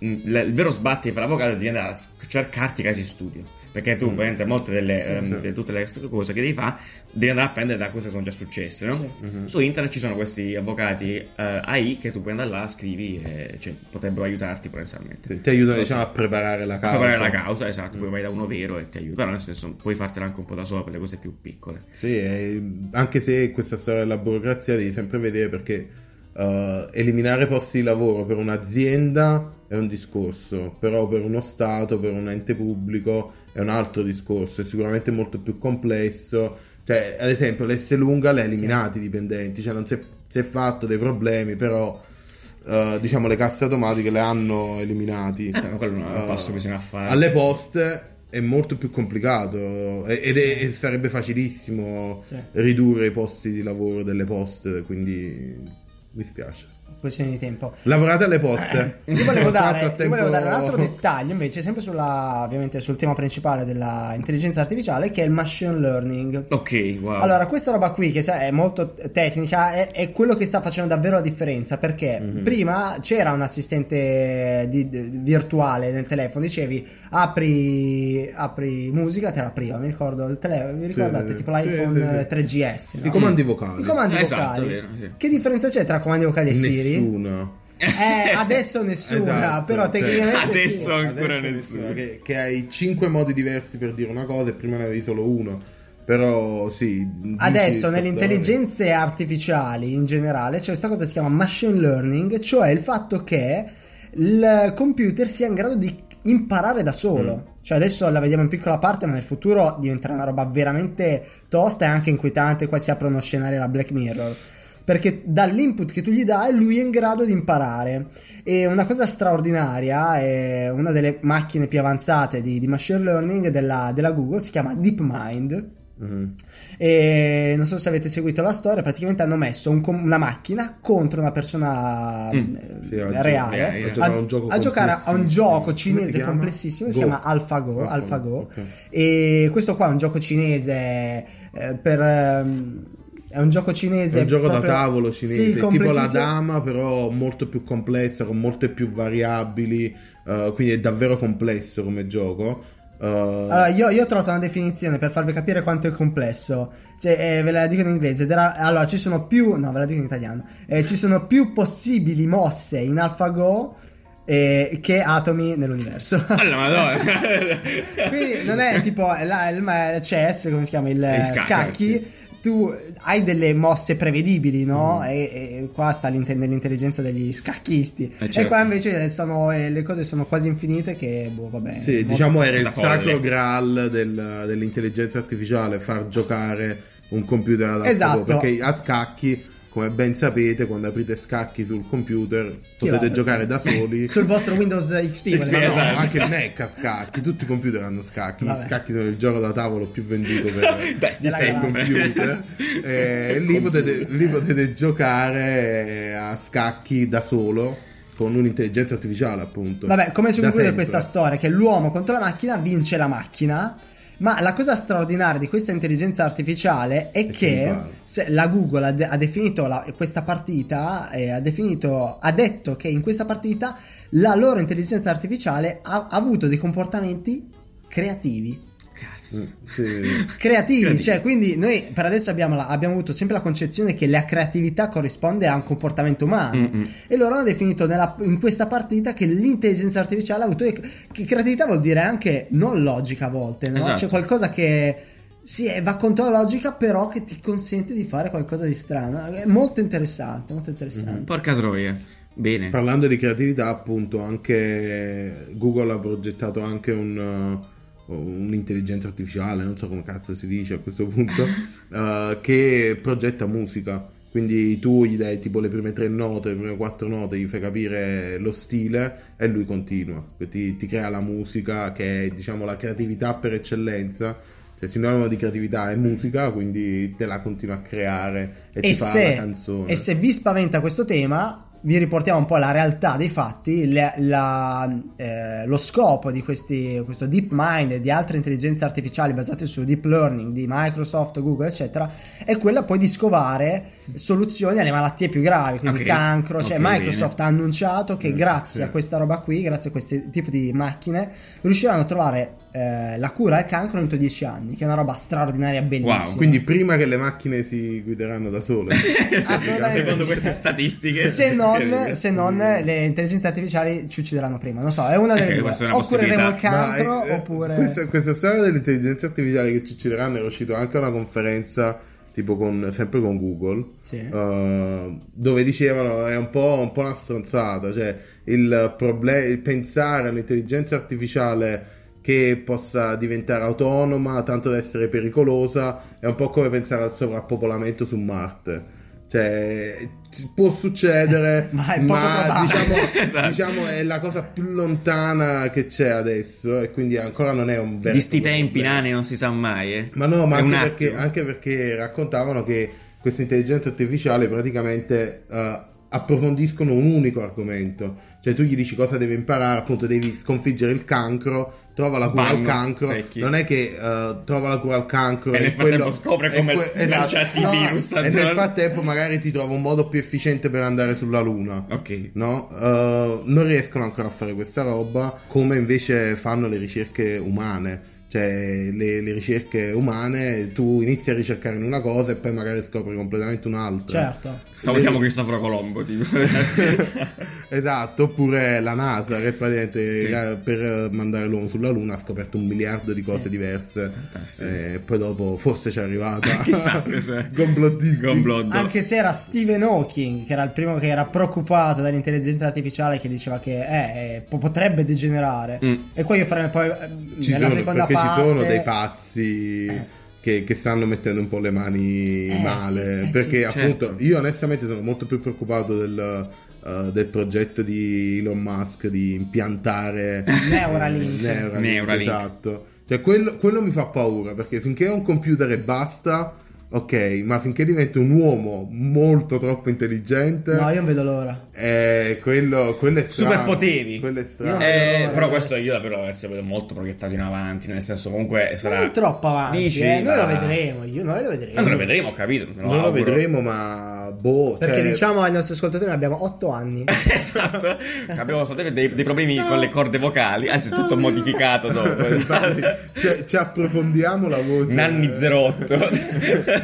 il vero sbatti per l'avvocato è di andare a cercarti casi studio. Perché tu, praticamente, molte delle, Sì, ehm, sì. di tutte le cose che devi fare, devi andare a prendere da cose che sono già successe, no? Sì. Mhm. Su internet ci sono questi avvocati eh, AI che tu puoi andare là, scrivi e cioè, potrebbero aiutarti potenzialmente. Ti- aiutano diciamo, a preparare la A causa. preparare la causa, esatto, poi vai da uno vero e ti aiuta. Però nel senso puoi fartela anche un po' da sola per le cose più piccole. Sì, eh, anche se questa storia della burocrazia devi sempre vedere perché eh, eliminare posti di lavoro per un'azienda è un discorso, però per uno Stato, per un ente pubblico è un altro discorso, è sicuramente molto più complesso. Cioè, ad esempio, l'S lunga l'ha eliminati i dipendenti, cioè non si è, si è fatto dei problemi, però eh, diciamo le casse automatiche le hanno eliminati. Eh, ma quello è un Eh, passo che bisogna fare. Alle poste è molto più complicato e- ed è- e sarebbe facilissimo Sì. ridurre i posti di lavoro delle poste, quindi mi spiace. Questione di tempo. Lavorate alle poste. Io volevo, (laughs) dare, io volevo dare un altro dettaglio invece, sempre sulla, ovviamente sul tema principale dell'intelligenza artificiale, che è il machine learning. Ok, wow. Allora, questa roba qui, che è molto tecnica, è, è quello che sta facendo davvero la differenza. Perché Mhm. prima c'era un assistente di- di- virtuale nel telefono, dicevi apri, apri musica, te la apriva. Mi ricordo il telefono, vi ricordate? sì, tipo l'iPhone sì, sì. eh, 3GS. no? I comandi vocali. I comandi Esatto, vocali. vero, sì. Che differenza c'è tra comandi vocali e Siri? Nessuno. Eh, adesso nessuna, Esatto, però cioè, tecnicamente adesso sì. ancora Adesso nessuno. Che, che hai cinque modi diversi per dire una cosa e prima ne avevi solo uno. Però sì. Adesso nelle intelligenze artificiali in generale c'è questa cosa che si chiama machine learning, cioè il fatto che il computer sia in grado di imparare da solo. Cioè adesso la vediamo in piccola parte, ma nel futuro diventerà una roba veramente tosta e anche inquietante. Qua si apre uno scenario alla Black Mirror. Perché dall'input che tu gli dai, lui è in grado di imparare. E una cosa straordinaria, è una delle macchine più avanzate di, di machine learning della, della Google, si chiama DeepMind. Mhm. E non so se avete seguito la storia, praticamente hanno messo un una macchina contro una persona Mm, eh, sì, reale a a, giocare a un gioco a giocare a un gioco cinese complessissimo, si chiama AlphaGo. AlphaGo, AlphaGo. ok. E questo qua è un gioco cinese eh, per... ehm, è un gioco cinese È un gioco proprio- da tavolo Sì, cinese, tipo la dama, però molto più complessa, con molte più variabili. eh, quindi è davvero complesso come gioco. Eh, Allora, io, io ho trovato una definizione per farvi capire quanto è complesso. Cioè, eh, ve la dico in inglese. era- allora, ci sono più. No, ve la dico in italiano. Eh, ci sono più possibili mosse in AlphaGo eh, che atomi nell'universo. (laughs) Madonna. Quindi non è tipo la- il, il CS, come si chiama? Il eh, scacchi. scacchi. Tu hai delle mosse prevedibili, no? Mm. E, e qua sta l'inte- nell'intelligenza degli scacchisti. Eh, E certo. qua invece sono, eh, le cose sono quasi infinite che, boh, vabbè. Sì, molto- diciamo era il sacro graal del- dell'intelligenza artificiale far giocare un computer ad Esatto. Perché a scacchi come ben sapete quando aprite scacchi sul computer potete giocare da soli (laughs) sul vostro Windows XP. XP, no, Esatto. anche il Mac ha scacchi, tutti i computer hanno scacchi. Vabbè. Gli scacchi sono il gioco da tavolo più venduto per, (laughs) Beh, galassia. computer. Eh, lì, potete, lì potete giocare eh, a scacchi da solo con un'intelligenza artificiale, appunto. Vabbè, come si conclude questa storia? Che l'uomo contro la macchina vince la macchina. Ma la cosa straordinaria di questa intelligenza artificiale è che che la Google ha, de- ha definito la- questa partita, eh, ha, definito, ha detto che in questa partita la loro intelligenza artificiale ha, ha avuto dei comportamenti creativi. (laughs) Creativi, Creativi. cioè quindi noi per adesso abbiamo, la- abbiamo avuto sempre la concezione che la creatività corrisponde a un comportamento umano Mm-mm. e loro hanno definito nella- in questa partita che l'intelligenza artificiale ha avuto che creatività vuol dire anche non logica a volte, no? Esatto. c'è qualcosa che sì, va contro la logica però che ti consente di fare qualcosa di strano, è molto interessante, molto interessante. Porca troia. Bene. Parlando di creatività, appunto, anche Google ha progettato anche un, uh, un'intelligenza artificiale, non so come cazzo si dice a questo punto, uh, (laughs) che progetta musica. Quindi tu gli dai tipo le prime tre note, le prime quattro note, gli fai capire lo stile e lui continua. Ti, ti crea la musica che è diciamo la creatività per eccellenza. Cioè, sinonimo di creatività è musica, quindi te la continua a creare e, ti E fa la se, canzone. e se vi spaventa questo tema, vi riportiamo un po' alla realtà dei fatti. le- la- eh, lo scopo di questi, questo DeepMind e di altre intelligenze artificiali basate su deep learning di Microsoft, Google, eccetera, è quella poi di scovare soluzioni alle malattie più gravi, quindi Ok. cancro. Cioè, Ok, Microsoft ha annunciato che Eh, grazie sì. a questa roba qui, grazie a questo tipo di macchine, riusciranno a trovare eh, la cura al cancro entro 10 anni, che è una roba straordinaria, bellissima. Wow, Quindi prima che le macchine si guideranno da sole. (laughs) Secondo queste statistiche. se non, se non le intelligenze artificiali ci uccideranno prima. Non so, è una delle Eh, due. è una O cureremo il cancro Ma, eh, oppure... questa, questa storia dell'intelligenza artificiale che ci uccideranno era uscito anche a una conferenza tipo con, sempre con Google Sì. eh, dove dicevano è un po', un po' una stronzata cioè il problema il pensare all'intelligenza artificiale che possa diventare autonoma tanto da essere pericolosa è un po' come pensare al sovrappopolamento su Marte cioè ci- può succedere (laughs) Ma è poco probabile. diciamo, (laughs) Esatto. diciamo è la cosa più lontana che c'è adesso e quindi ancora non è un vero Di sti tempi nani non si sa mai, eh. Ma no, ma anche perché, anche perché raccontavano che questa intelligenza artificiale praticamente eh, approfondiscono un unico argomento. Cioè tu gli dici cosa deve imparare, appunto devi sconfiggere il cancro, trova la cura Bam, al cancro. secchi. Non è che eh, trova la cura al cancro E nel frattempo scopre come esatto. lanciarti i virus E nel frattempo magari ti trova un modo più efficiente per andare sulla luna. Ok. No? Eh, non riescono ancora a fare questa roba come invece fanno le ricerche umane. Cioè, le, le ricerche umane, tu inizi a ricercare in una cosa e poi magari scopri completamente un'altra. Certo. Salutiamo Cristoforo Colombo, tipo. (laughs) (laughs) Esatto, oppure la NASA che praticamente Sì. eh, per eh, mandare l'uomo sulla Luna ha scoperto un miliardo di cose diverse. Fantastico. E poi dopo forse ci è arrivata. (laughs) Chissà, Complottisti. (laughs) Complotto. Anche se era Stephen Hawking, che era il primo che era preoccupato dall'intelligenza artificiale, che diceva che eh, eh, po- potrebbe degenerare. Mm. E poi io farei poi eh, Ci nella sono, seconda perché parte. ci sono dei pazzi che, che stanno mettendo un po' le mani Eh, male. sì, eh, perché sì. appunto Certo. io onestamente sono molto più preoccupato del, eh, del progetto di Elon Musk di impiantare Neuralink. Neuralink, Neuralink. esatto. Cioè quello, quello mi fa paura perché finché è un computer e basta, ok, ma finché diventa un uomo molto troppo intelligente, No, io non vedo l'ora. eh, quello, quello è strano. Superpoteri. Quello è strano. Eh, no, però questo io davvero adesso vedo molto proiettato in avanti, nel senso comunque sarà... Non troppo avanti, Dici, eh, noi lo ma- vedremo. Io, noi lo vedremo. Ah, noi lo vedremo, ho capito. non lo vedremo, ma boh. Perché cioè- diciamo ai nostri ascoltatori noi abbiamo 8 anni. (laughs) esatto, abbiamo soltanto dei, dei problemi con le corde vocali, anzi tutto modificato dopo. (laughs) Infatti, ci, ci approfondiamo la voce. Nanni 08. (laughs)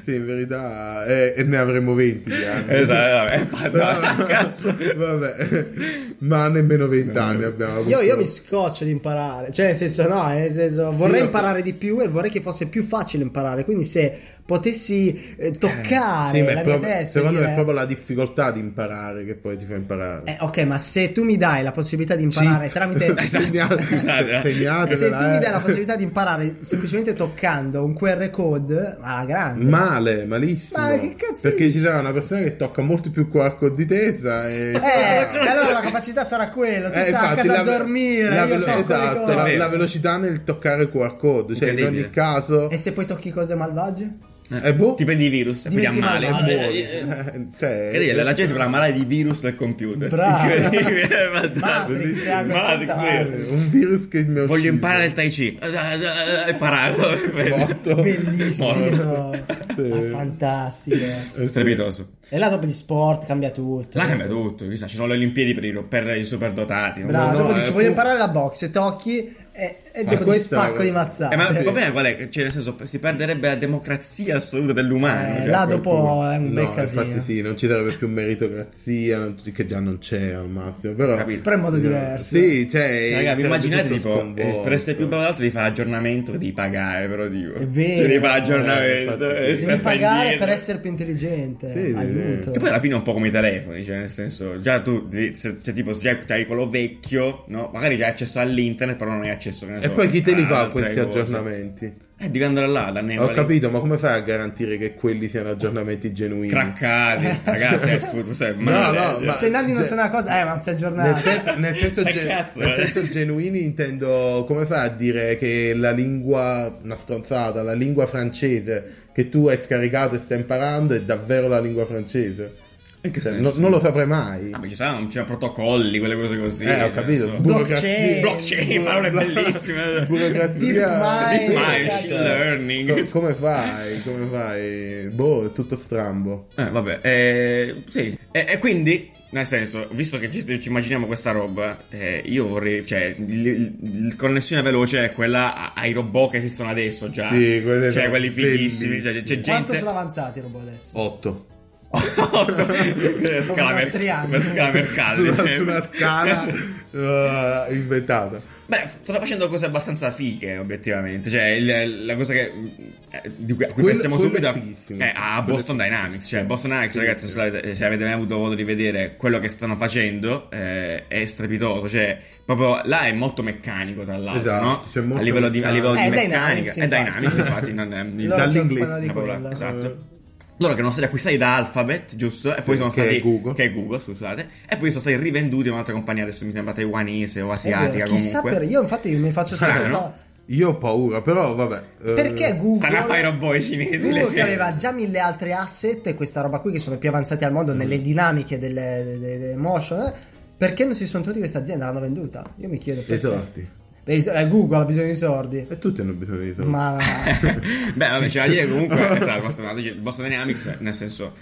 sì, in verità, eh, e ne avremo 20 di anni. esatto, vabbè, (laughs) no, cazzo. Vabbè, ma nemmeno 20 anni abbiamo avuto. Io, io mi scoccio di imparare, cioè nel senso no, nel senso vorrei Sì, imparare di più e vorrei che fosse più facile imparare, quindi se potessi eh, toccare Sì, ma è la mia proprio- testa e secondo me è proprio la difficoltà di imparare che poi ti fa imparare. Eh, ok, ma se tu mi dai la possibilità di imparare Cheat. tramite (laughs) Esatto, scusate, eh. segnatevela, se tu mi eh. dai la possibilità di imparare semplicemente toccando un QR code alla grande. Male, malissimo. Ma che cazzo Perché ci sarà una persona che tocca molto più QR code di te sa, e... Eh, e (laughs) allora la capacità sarà quella, tu Eh, stai a infatti, casa a la- dormire, la io velo- esatto, la, la velocità nel toccare QR code, cioè in ogni caso E se poi tocchi cose malvagie? Eh, boh. Ti prendi i virus e poi ti ammali. malvagio. Eh, eh, Eh, cioè, Che la gente si può ammalare di virus del computer. Bravo. (laughs) Matrix, Matrix, un virus che mi Voglio imparare il Tai Chi. È. Morto. Bellissimo, Sì. è fantastico. Strepitoso. E là dopo gli sport cambia tutto. Là cambia tutto, chissà, ci sono le Olimpiadi per i, per i superdotati. Bravo, no, dopo è dici voglio imparare la box e tocchi e, e dopo ti questa- spacco di mazzate. Eh, ma il problema qual è? Cioè, nel senso, si perderebbe la democrazia assoluta dell'umano. Eh, cioè, là dopo è un bel No, casino. infatti sì, non ci sarebbe più meritocrazia, che già non c'è al massimo, però... Capito. Però in modo diverso. Sì, cioè... Raga, vi sarebbe immaginate tipo eh, per essere più bravo dell'altro devi fare aggiornamento devi pagare, però dico. È vero. Cioè, devi fare Eh, aggiornamento. infatti sì. e Devi pagare indietro. per essere più intelligente. Sì, sì, Aiuto. Che poi alla fine è un po' come i telefoni, cioè nel senso, già tu, devi- se, cioè tipo, se già hai quello vecchio, no? Magari già hai accesso all'internet, però non hai accesso, che ne E so, poi chi te li fa questi cose. aggiornamenti? Eh, devi andare là, da Ho capito, ma come fai a garantire che quelli siano aggiornamenti genuini? Craccati, (laughs) ragazzi, è fu- sai, No, male, no, cioè. ma- Se Nanni non Cioè- sa una cosa, eh, ma non si è aggiornato. Nel senso, nel senso (laughs) ge- cazzo, nel eh. senso genuini intendo come fai a dire che la lingua, una stronzata, la lingua francese che tu hai scaricato e stai imparando è davvero la lingua francese? Cioè, no- non lo saprei mai. Ah, ma ci sono, ci sono protocolli, quelle cose così. eh, ho capito. so. Blockchain. Blockchain, parole bellissime. (laughs) Burocrazia. Machine learning. Co- come fai? Come fai? Boh, è tutto strambo. Eh, vabbè, eh, sì. E, e quindi, nel senso, visto che ci, ci immaginiamo questa roba, eh, io vorrei, cioè, il connessione veloce è quella ai robot che esistono adesso già. Sì, quelli Cioè, quelli fighissimi. Cioè, c'è Quanto gente... sono avanzati i robot adesso? 8. Scala, Sono mer- scala mercale. Su, su una scala eh, inventata. Beh, stanno facendo cose abbastanza fighe, obiettivamente. Cioè, il- la cosa che. eh, di cui, a cui Quello- pensiamo subito è è a Quello Boston è- Dynamics. Cioè. Boston Dynamics, Sì, ragazzi, sì. se, avete, se avete mai avuto modo di vedere quello che stanno facendo, eh, è strepitoso. Cioè, proprio là è molto meccanico, tra l'altro, Esatto, no? molto a livello di, a livello Eh, di Dynamics, meccanica. È infatti. Dynamics, infatti, non è. dall'inglese, esatto. Loro che sono stati acquistati da Alphabet, giusto? E Sì, poi sono che è stati. Google. Che è Google, scusate. E poi sono stati rivenduti a un'altra compagnia, adesso mi sembra taiwanese o È asiatica vero, Chissà comunque. per io infatti mi faccio spesso no? sta- Io ho paura, però vabbè. eh, Perché Google Stanno a fare i robot cinesi. le Google che aveva già mille altri asset e questa roba qui che sono più avanzati al mondo nelle dinamiche delle, delle- delle motion eh, perché non si sono tolti questa azienda l'hanno venduta io mi chiedo perché sordi. Per eh, Google ha bisogno di soldi. E tutti hanno bisogno di soldi. ma (laughs) Beh, vabbè, c'è da dire comunque (laughs) esatto, Boston, Dynamics, nel senso,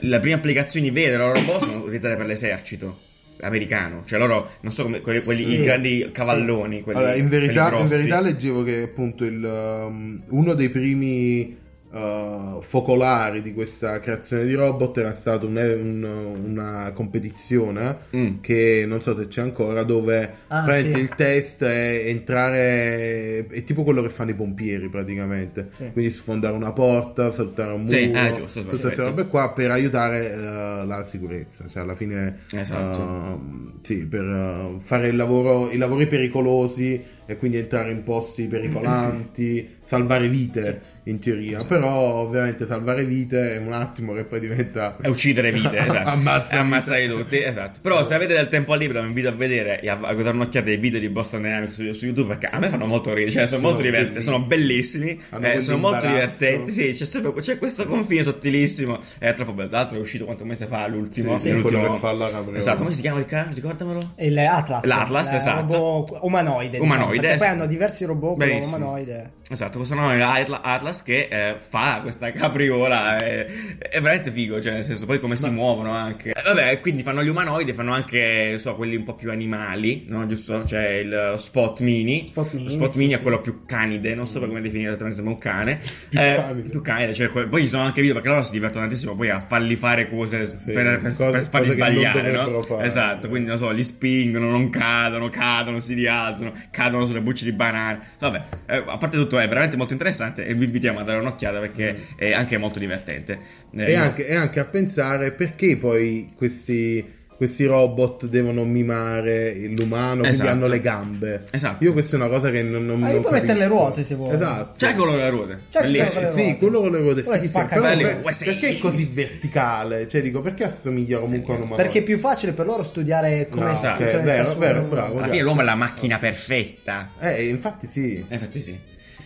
le prime applicazioni vere dei loro robot sono utilizzate per l'esercito americano, cioè loro non so come quelli, quelli- Sì, i grandi cavalloni, quelli, Allora, in verità, quelli in verità leggevo che appunto il, um, uno dei primi uh, focolari di questa creazione di robot era stato un- un- una competizione Mm. che non so se c'è ancora dove Ah, praticamente sì. il test è entrare è tipo quello che fanno i pompieri praticamente Sì. quindi sfondare una porta saltare un muro Sì, eh, giusto, tutte queste perfetto. robe qua per aiutare uh, la sicurezza cioè alla fine Esatto. uh, sì, per uh, fare il lavoro, i lavori pericolosi e quindi entrare in posti pericolanti, (clears throat) salvare vite in teoria. Però ovviamente salvare vite è un attimo che poi diventa... È uccidere vite, (laughs) esatto. Ammazza ammazzare tutti, esatto. Però se avete del tempo libero vi invito a vedere e a, a dare un'occhiata ai video di Boston Dynamics su, su YouTube perché a me fanno molto ridere, cioè sono, Sono molto divertenti, sono bellissimi, eh, sono molto divertenti, sì, c'è, sempre, c'è questo confine sottilissimo, è troppo bello. Tra l'altro è uscito quanto mese fa l'ultimo, Sì, sì, l'ultimo- fa. Esatto, come si chiama il cane? Ricordamelo. il Atlas L'Atlas, esatto. robot umanoide diciamo, Umanoide, perché poi esatto. hanno diversi robot umanoide Esatto, questo nome è Atla- Atlas che eh, fa questa capriola, è, è veramente figo, cioè nel senso poi come si muovono anche. Eh, vabbè, quindi fanno gli umanoidi, fanno anche, non so, quelli un po' più animali, no? Giusto? C'è il Spot Mini. Spot Mini, Lo Spot sì, Mini è sì. quello più canide, non so come definire esattamente, sembra un cane. (laughs) Più Eh, canide. più canide, cioè, que- poi ci sono anche video perché loro si divertono tantissimo poi a farli fare cose per, per- per cose- farli cose sbagliare, no? fare. Esatto, quindi non so, li spingono, non cadono, cadono, si rialzano, cadono sulle bucce di banane. Vabbè, eh, a parte tutto è veramente molto interessante e vi invitiamo a dare un'occhiata perché è anche molto divertente. Eh, E anche, e anche a pensare perché poi questi, questi robot devono mimare l'umano, quindi Esatto. hanno le gambe. Esatto. Io questa è una cosa che non, non Ah, non puoi mettere le ruote, se vuoi. Esatto. C'è quello delle ruote. C'è Bellissimo. quello Sì, ruote. quello con le ruote fighissimo. spacca Però per- perché è così verticale? Cioè, dico, perché assomiglia comunque a un umano? perché è più facile per loro studiare come No, sta ok, funziona vero, vero, bravo. Alla fine l'uomo è la macchina perfetta. Eh, infatti sì. Eh, Infatti sì.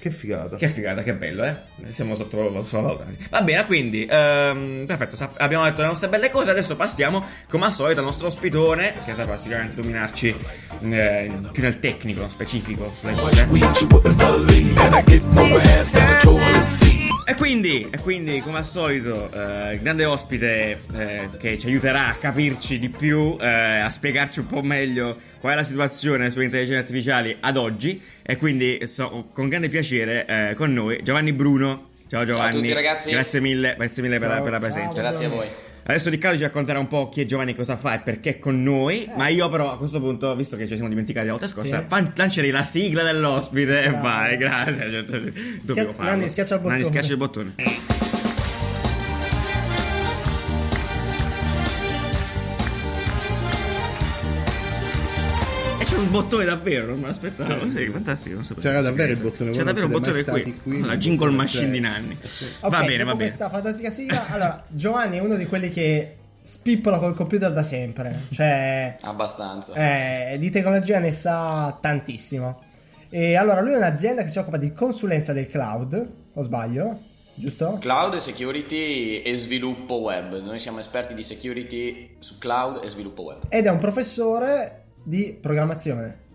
Che figata. Che figata, che bello, eh? Siamo sotto sottovalutati. Va bene, quindi, ehm, perfetto, sap- abbiamo detto le nostre belle cose, adesso passiamo, come al solito, al nostro ospitone, che saprà sicuramente illuminarci eh, più nel tecnico, specifico, sulle cose. toilet seat. E quindi, e quindi, come al solito, eh, il grande ospite eh, che ci aiuterà a capirci di più, eh, a spiegarci un po' meglio qual è la situazione sulle intelligenze artificiali ad oggi. E quindi, so- con grande piacere, eh, con noi Giovanni Bruno. Ciao Giovanni. tutti, ragazzi. Grazie mille, grazie mille per, la- Ciao, per la ciao. presenza. Grazie a voi. Adesso Riccardo ci racconterà un po' chi è Giovanni, cosa fa e perché è con noi. Ma io, però, a questo punto, visto che ci siamo dimenticati la volta scorsa, Sì. fan- lancerei la sigla dell'ospite. E Bravo. vai, grazie. Cioè, Dovevo farlo. Nanni, schiaccia il Nanni, bottone. schiaccia il bottone. C'è un bottone davvero, non me l'aspettavo. Sì, fantastico. Non sapevo. C'era davvero il bottone, C'è voi davvero un bottone qui. qui, La jingle machine c'è. di Nanni. Ok, va bene, va bene. questa fantastica sigla allora Giovanni è uno di quelli che spippola col computer da sempre cioè Abbastanza. eh, di tecnologia ne sa tantissimo e allora lui è un'azienda che si occupa di consulenza del cloud o sbaglio giusto? Cloud, security e sviluppo web. Noi siamo esperti di security su cloud e sviluppo web. ed è un professore di programmazione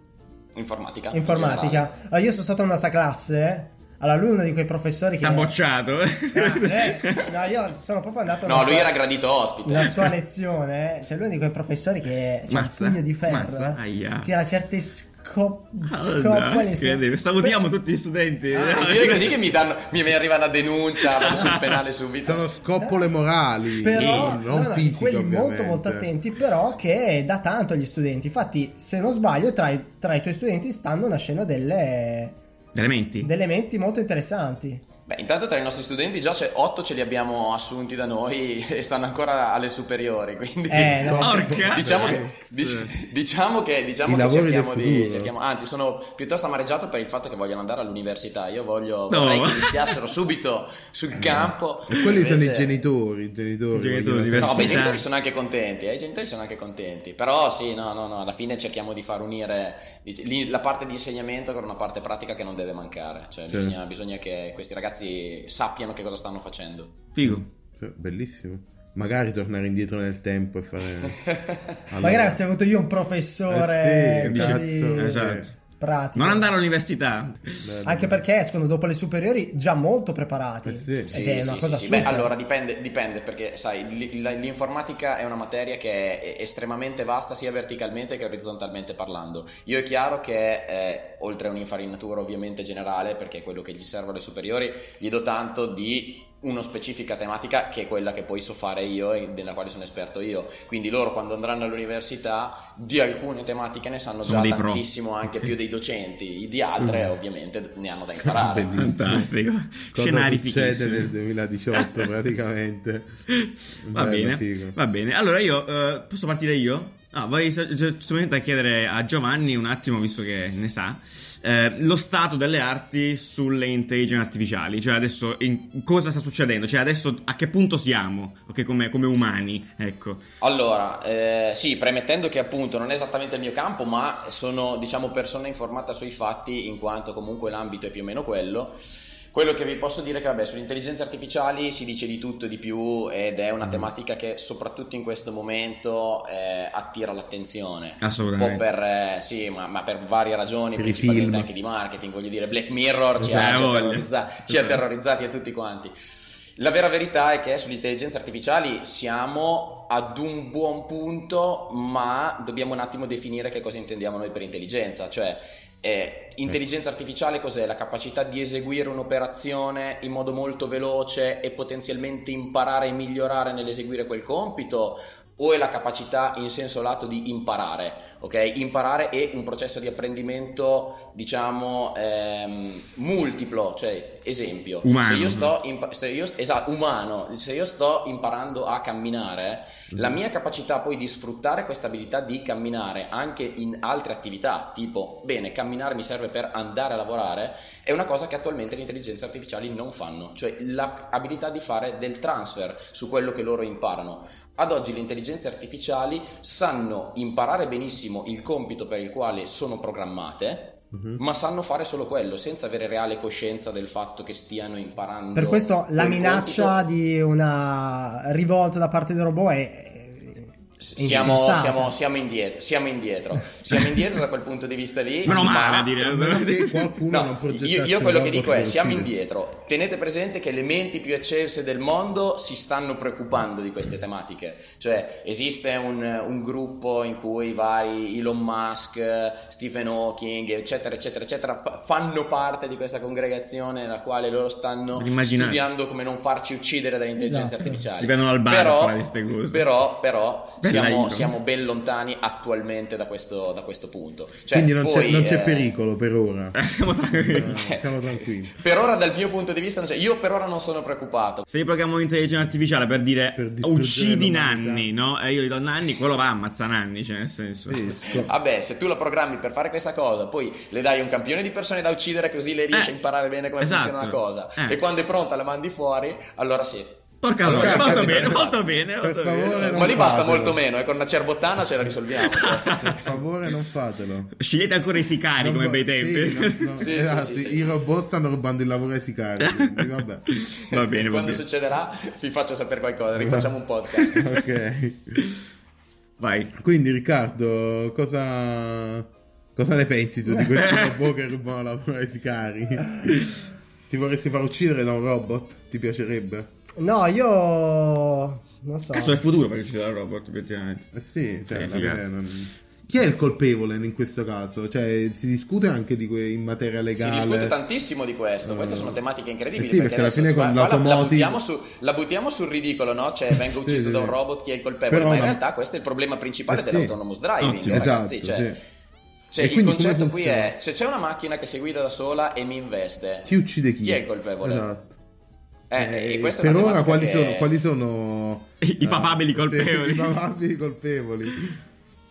Informatica. in informatica allora io sono stato in una sua classe allora lui è uno di quei professori che T'ha bocciato. Ah, eh, (laughs) no io sono proprio andato No, lui sua- era gradito ospite. la sua lezione, cioè lui è di quei professori che c'ha un Smazza, pugno di ferro, smazza, eh, aia. tira certe scop- Ah, scoppole. incredibile. Salutiamo tutti gli studenti. Ah, dire così che mi, danno, mi arriva una denuncia, vado sul (laughs) penale subito. Sono scoppole morali, Però, non no, no, fisiche quelli molto ovviamente. molto attenti, però che dà tanto agli studenti. Infatti, se non sbaglio, tra i, tra i tuoi studenti stanno nascendo delle, Elementi. delle menti molto interessanti. Beh, intanto tra i nostri studenti già c'è 8 ce li abbiamo assunti da noi e stanno ancora alle superiori, quindi Eh, no. Porca (laughs) diciamo, che, dic- diciamo che, diciamo che cerchiamo di, cerchiamo- anzi sono piuttosto amareggiato per il fatto che vogliono andare all'università, io voglio No. vorrei che iniziassero subito sul campo. E quelli sono i Invece- genitori, i genitori. I genitori diversi. No, beh, i genitori sono anche contenti, eh, i genitori sono anche contenti, però sì, no, no, no, alla fine cerchiamo di far unire la parte di insegnamento con una parte pratica che non deve mancare, cioè Certo. bisogna, bisogna che questi ragazzi sappiano che cosa stanno facendo. Figo. Bellissimo. Magari tornare indietro nel tempo e fare. (laughs) Magari avessi avuto io un professore Eh sì, cazzo, Esatto. Pratico. Non andare all'università. Anche perché escono dopo le superiori già molto preparati. Eh sì. Ed Sì, è sì, una sì, cosa sì. super. Beh, allora dipende, dipende perché sai, l'informatica è una materia che è estremamente vasta sia verticalmente che orizzontalmente parlando. Io è chiaro che eh, oltre a un'infarinatura ovviamente generale, perché è quello che gli serve alle superiori, gli do tanto di una specifica tematica che è quella che poi so fare io e della quale sono esperto io. Quindi loro quando andranno all'università di alcune tematiche ne sanno Sono già dei pro. tantissimo anche più dei docenti, di altre ovviamente ne hanno da imparare. Fantastico. Cosa Scenari succede nel 2018 (laughs) praticamente. Va Bello, bene, figo. va bene. Allora io eh, posso partire io? No, voglio so- giustamente a chiedere a Giovanni un attimo, visto che ne sa, eh, lo stato delle arti sulle intelligenze artificiali. Cioè adesso in- cosa sta succedendo? Cioè adesso a che punto siamo? Ok, come, come umani, ecco. Allora, eh, sì, premettendo che appunto non è esattamente il mio campo, ma sono, diciamo, persona informata sui fatti, in quanto comunque l'ambito è più o meno quello. Quello che vi posso dire è che, vabbè, sulle intelligenze artificiali si dice di tutto e di più ed è una tematica che soprattutto in questo momento eh, attira l'attenzione. Assolutamente. Un po' per, eh, sì, ma, ma per varie ragioni, Per principalmente film. anche di marketing, voglio dire, Black Mirror ci ha, Eh, ci ha terrorizza- ci ha terrorizzati a tutti quanti. La vera verità è che sulle intelligenze artificiali siamo ad un buon punto, ma dobbiamo un attimo definire che cosa intendiamo noi per intelligenza, cioè eh, intelligenza artificiale cos'è? La capacità di eseguire un'operazione in modo molto veloce e potenzialmente imparare e migliorare nell'eseguire quel compito o è la capacità in senso lato di imparare, ok? Imparare è un processo di apprendimento, diciamo, ehm, multiplo, cioè, esempio, Umano. se io sto, impa- se io- esatto, umano, se io sto imparando a camminare, la mia capacità poi di sfruttare questa abilità di camminare anche in altre attività, tipo, bene, camminare mi serve per andare a lavorare, è una cosa che attualmente le intelligenze artificiali non fanno, cioè l'abilità di fare del transfer su quello che loro imparano. Ad oggi le intelligenze artificiali sanno imparare benissimo il compito per il quale sono programmate, Mhm. ma sanno fare solo quello, senza avere reale coscienza del fatto che stiano imparando. Per questo la minaccia compito. di una rivolta da parte dei robot è. Siamo, siamo, siamo indietro, siamo indietro, (laughs) siamo indietro da quel punto di vista lì. Meno male ma- a dire. (laughs) No, io, io quello che dico è siamo indietro. Tenete presente che le menti più eccelse del mondo si stanno preoccupando di queste tematiche. Cioè, esiste un, un gruppo in cui vari Elon Musk, Stephen Hawking, eccetera, eccetera, eccetera, fa- fanno parte di questa congregazione nella quale loro stanno studiando come non farci uccidere dalle intelligenze Esatto. artificiali. Si vedono al bar però. Però, però siamo, intro. siamo ben lontani attualmente da questo, da questo punto. Cioè, Quindi non, c'è, poi, non c'è eh, pericolo per ora. Eh, Siamo tranquilli. Eh, siamo tranquilli. per ora dal mio punto di vista non c'è. Io per ora non sono preoccupato. Se io programmo un'intelligenza artificiale per dire Per uccidi. Nanni, no? E io gli do Nanni, quello va a ammazza Nanni, cioè nel senso. Sì, (laughs) Vabbè, se tu la programmi per fare questa cosa, poi le dai un campione di persone da uccidere così lei riesce Eh, a imparare bene come esatto. funziona la cosa. Eh. E quando è pronta la mandi fuori, allora sì. Porca Allora, molto bene, molto bene, Per molto favore, bene. Ma lì basta fatelo. molto meno, e con una cerbottana ce la risolviamo. cioè. per favore non fatelo. Scegliete ancora i sicari Non come bei tempi. Sì, no, no, (laughs) Sì, esatto, sì, sì. I robot stanno rubando il lavoro ai sicari. (laughs) quindi vabbè. Va bene, va Quando bene. succederà, vi faccio sapere qualcosa. Rifacciamo un podcast. (laughs) ok. Vai. Quindi Riccardo, cosa, cosa ne pensi tu di questi robot che rubano il lavoro ai sicari? Ti vorresti far uccidere da un robot? Ti piacerebbe? No, io. Non so. Cazzo del futuro perché ci sarà il robot, effettivamente. Eh sì, cioè, Sì, alla figa. fine non- Chi è il colpevole in questo caso? Cioè, si discute anche di que- in materia Si legale. discute tantissimo di questo, queste Eh, sono tematiche incredibili. eh sì, perché alla adesso fine con qua la, la l'automotive- buttiamo su- la buttiamo sul ridicolo, no? Cioè, vengo (laughs) Sì, ucciso sì, da un sì. robot, chi è il colpevole? Però ma in la- realtà questo è il problema principale Eh sì. dell'autonomous driving, Ottimo. ragazzi. Esatto, cioè, sì. Cioè, il concetto qui è: se c'è una macchina che si guida da sola e mi investe, Chi uccide chi? Chi è il colpevole? Esatto. Eh, e questa è per una ora quali che- sono, quali sono I- i eh, papabili sì, colpevoli. I papabili colpevoli.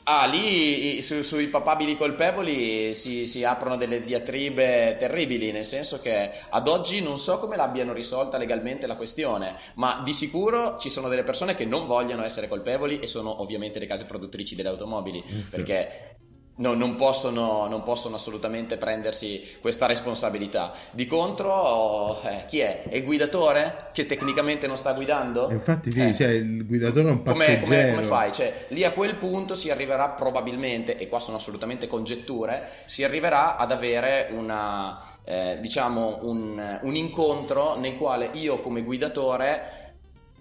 Ah, lì su- sui papabili colpevoli si, si aprono delle diatribe terribili, nel senso che ad oggi non so come l'abbiano risolta legalmente la questione, ma di sicuro ci sono delle persone che non vogliono essere colpevoli e sono ovviamente le case produttrici delle automobili, sì. perché no- non, possono, non possono assolutamente prendersi questa responsabilità. Di contro, eh, chi è? È il guidatore che tecnicamente non sta guidando? E Infatti sì, Eh. cioè, il guidatore è un Come, passeggero. come- come fai? Cioè, lì a quel punto si arriverà probabilmente, e qua sono assolutamente congetture, si arriverà ad avere una, eh, diciamo un, un incontro nel quale io come guidatore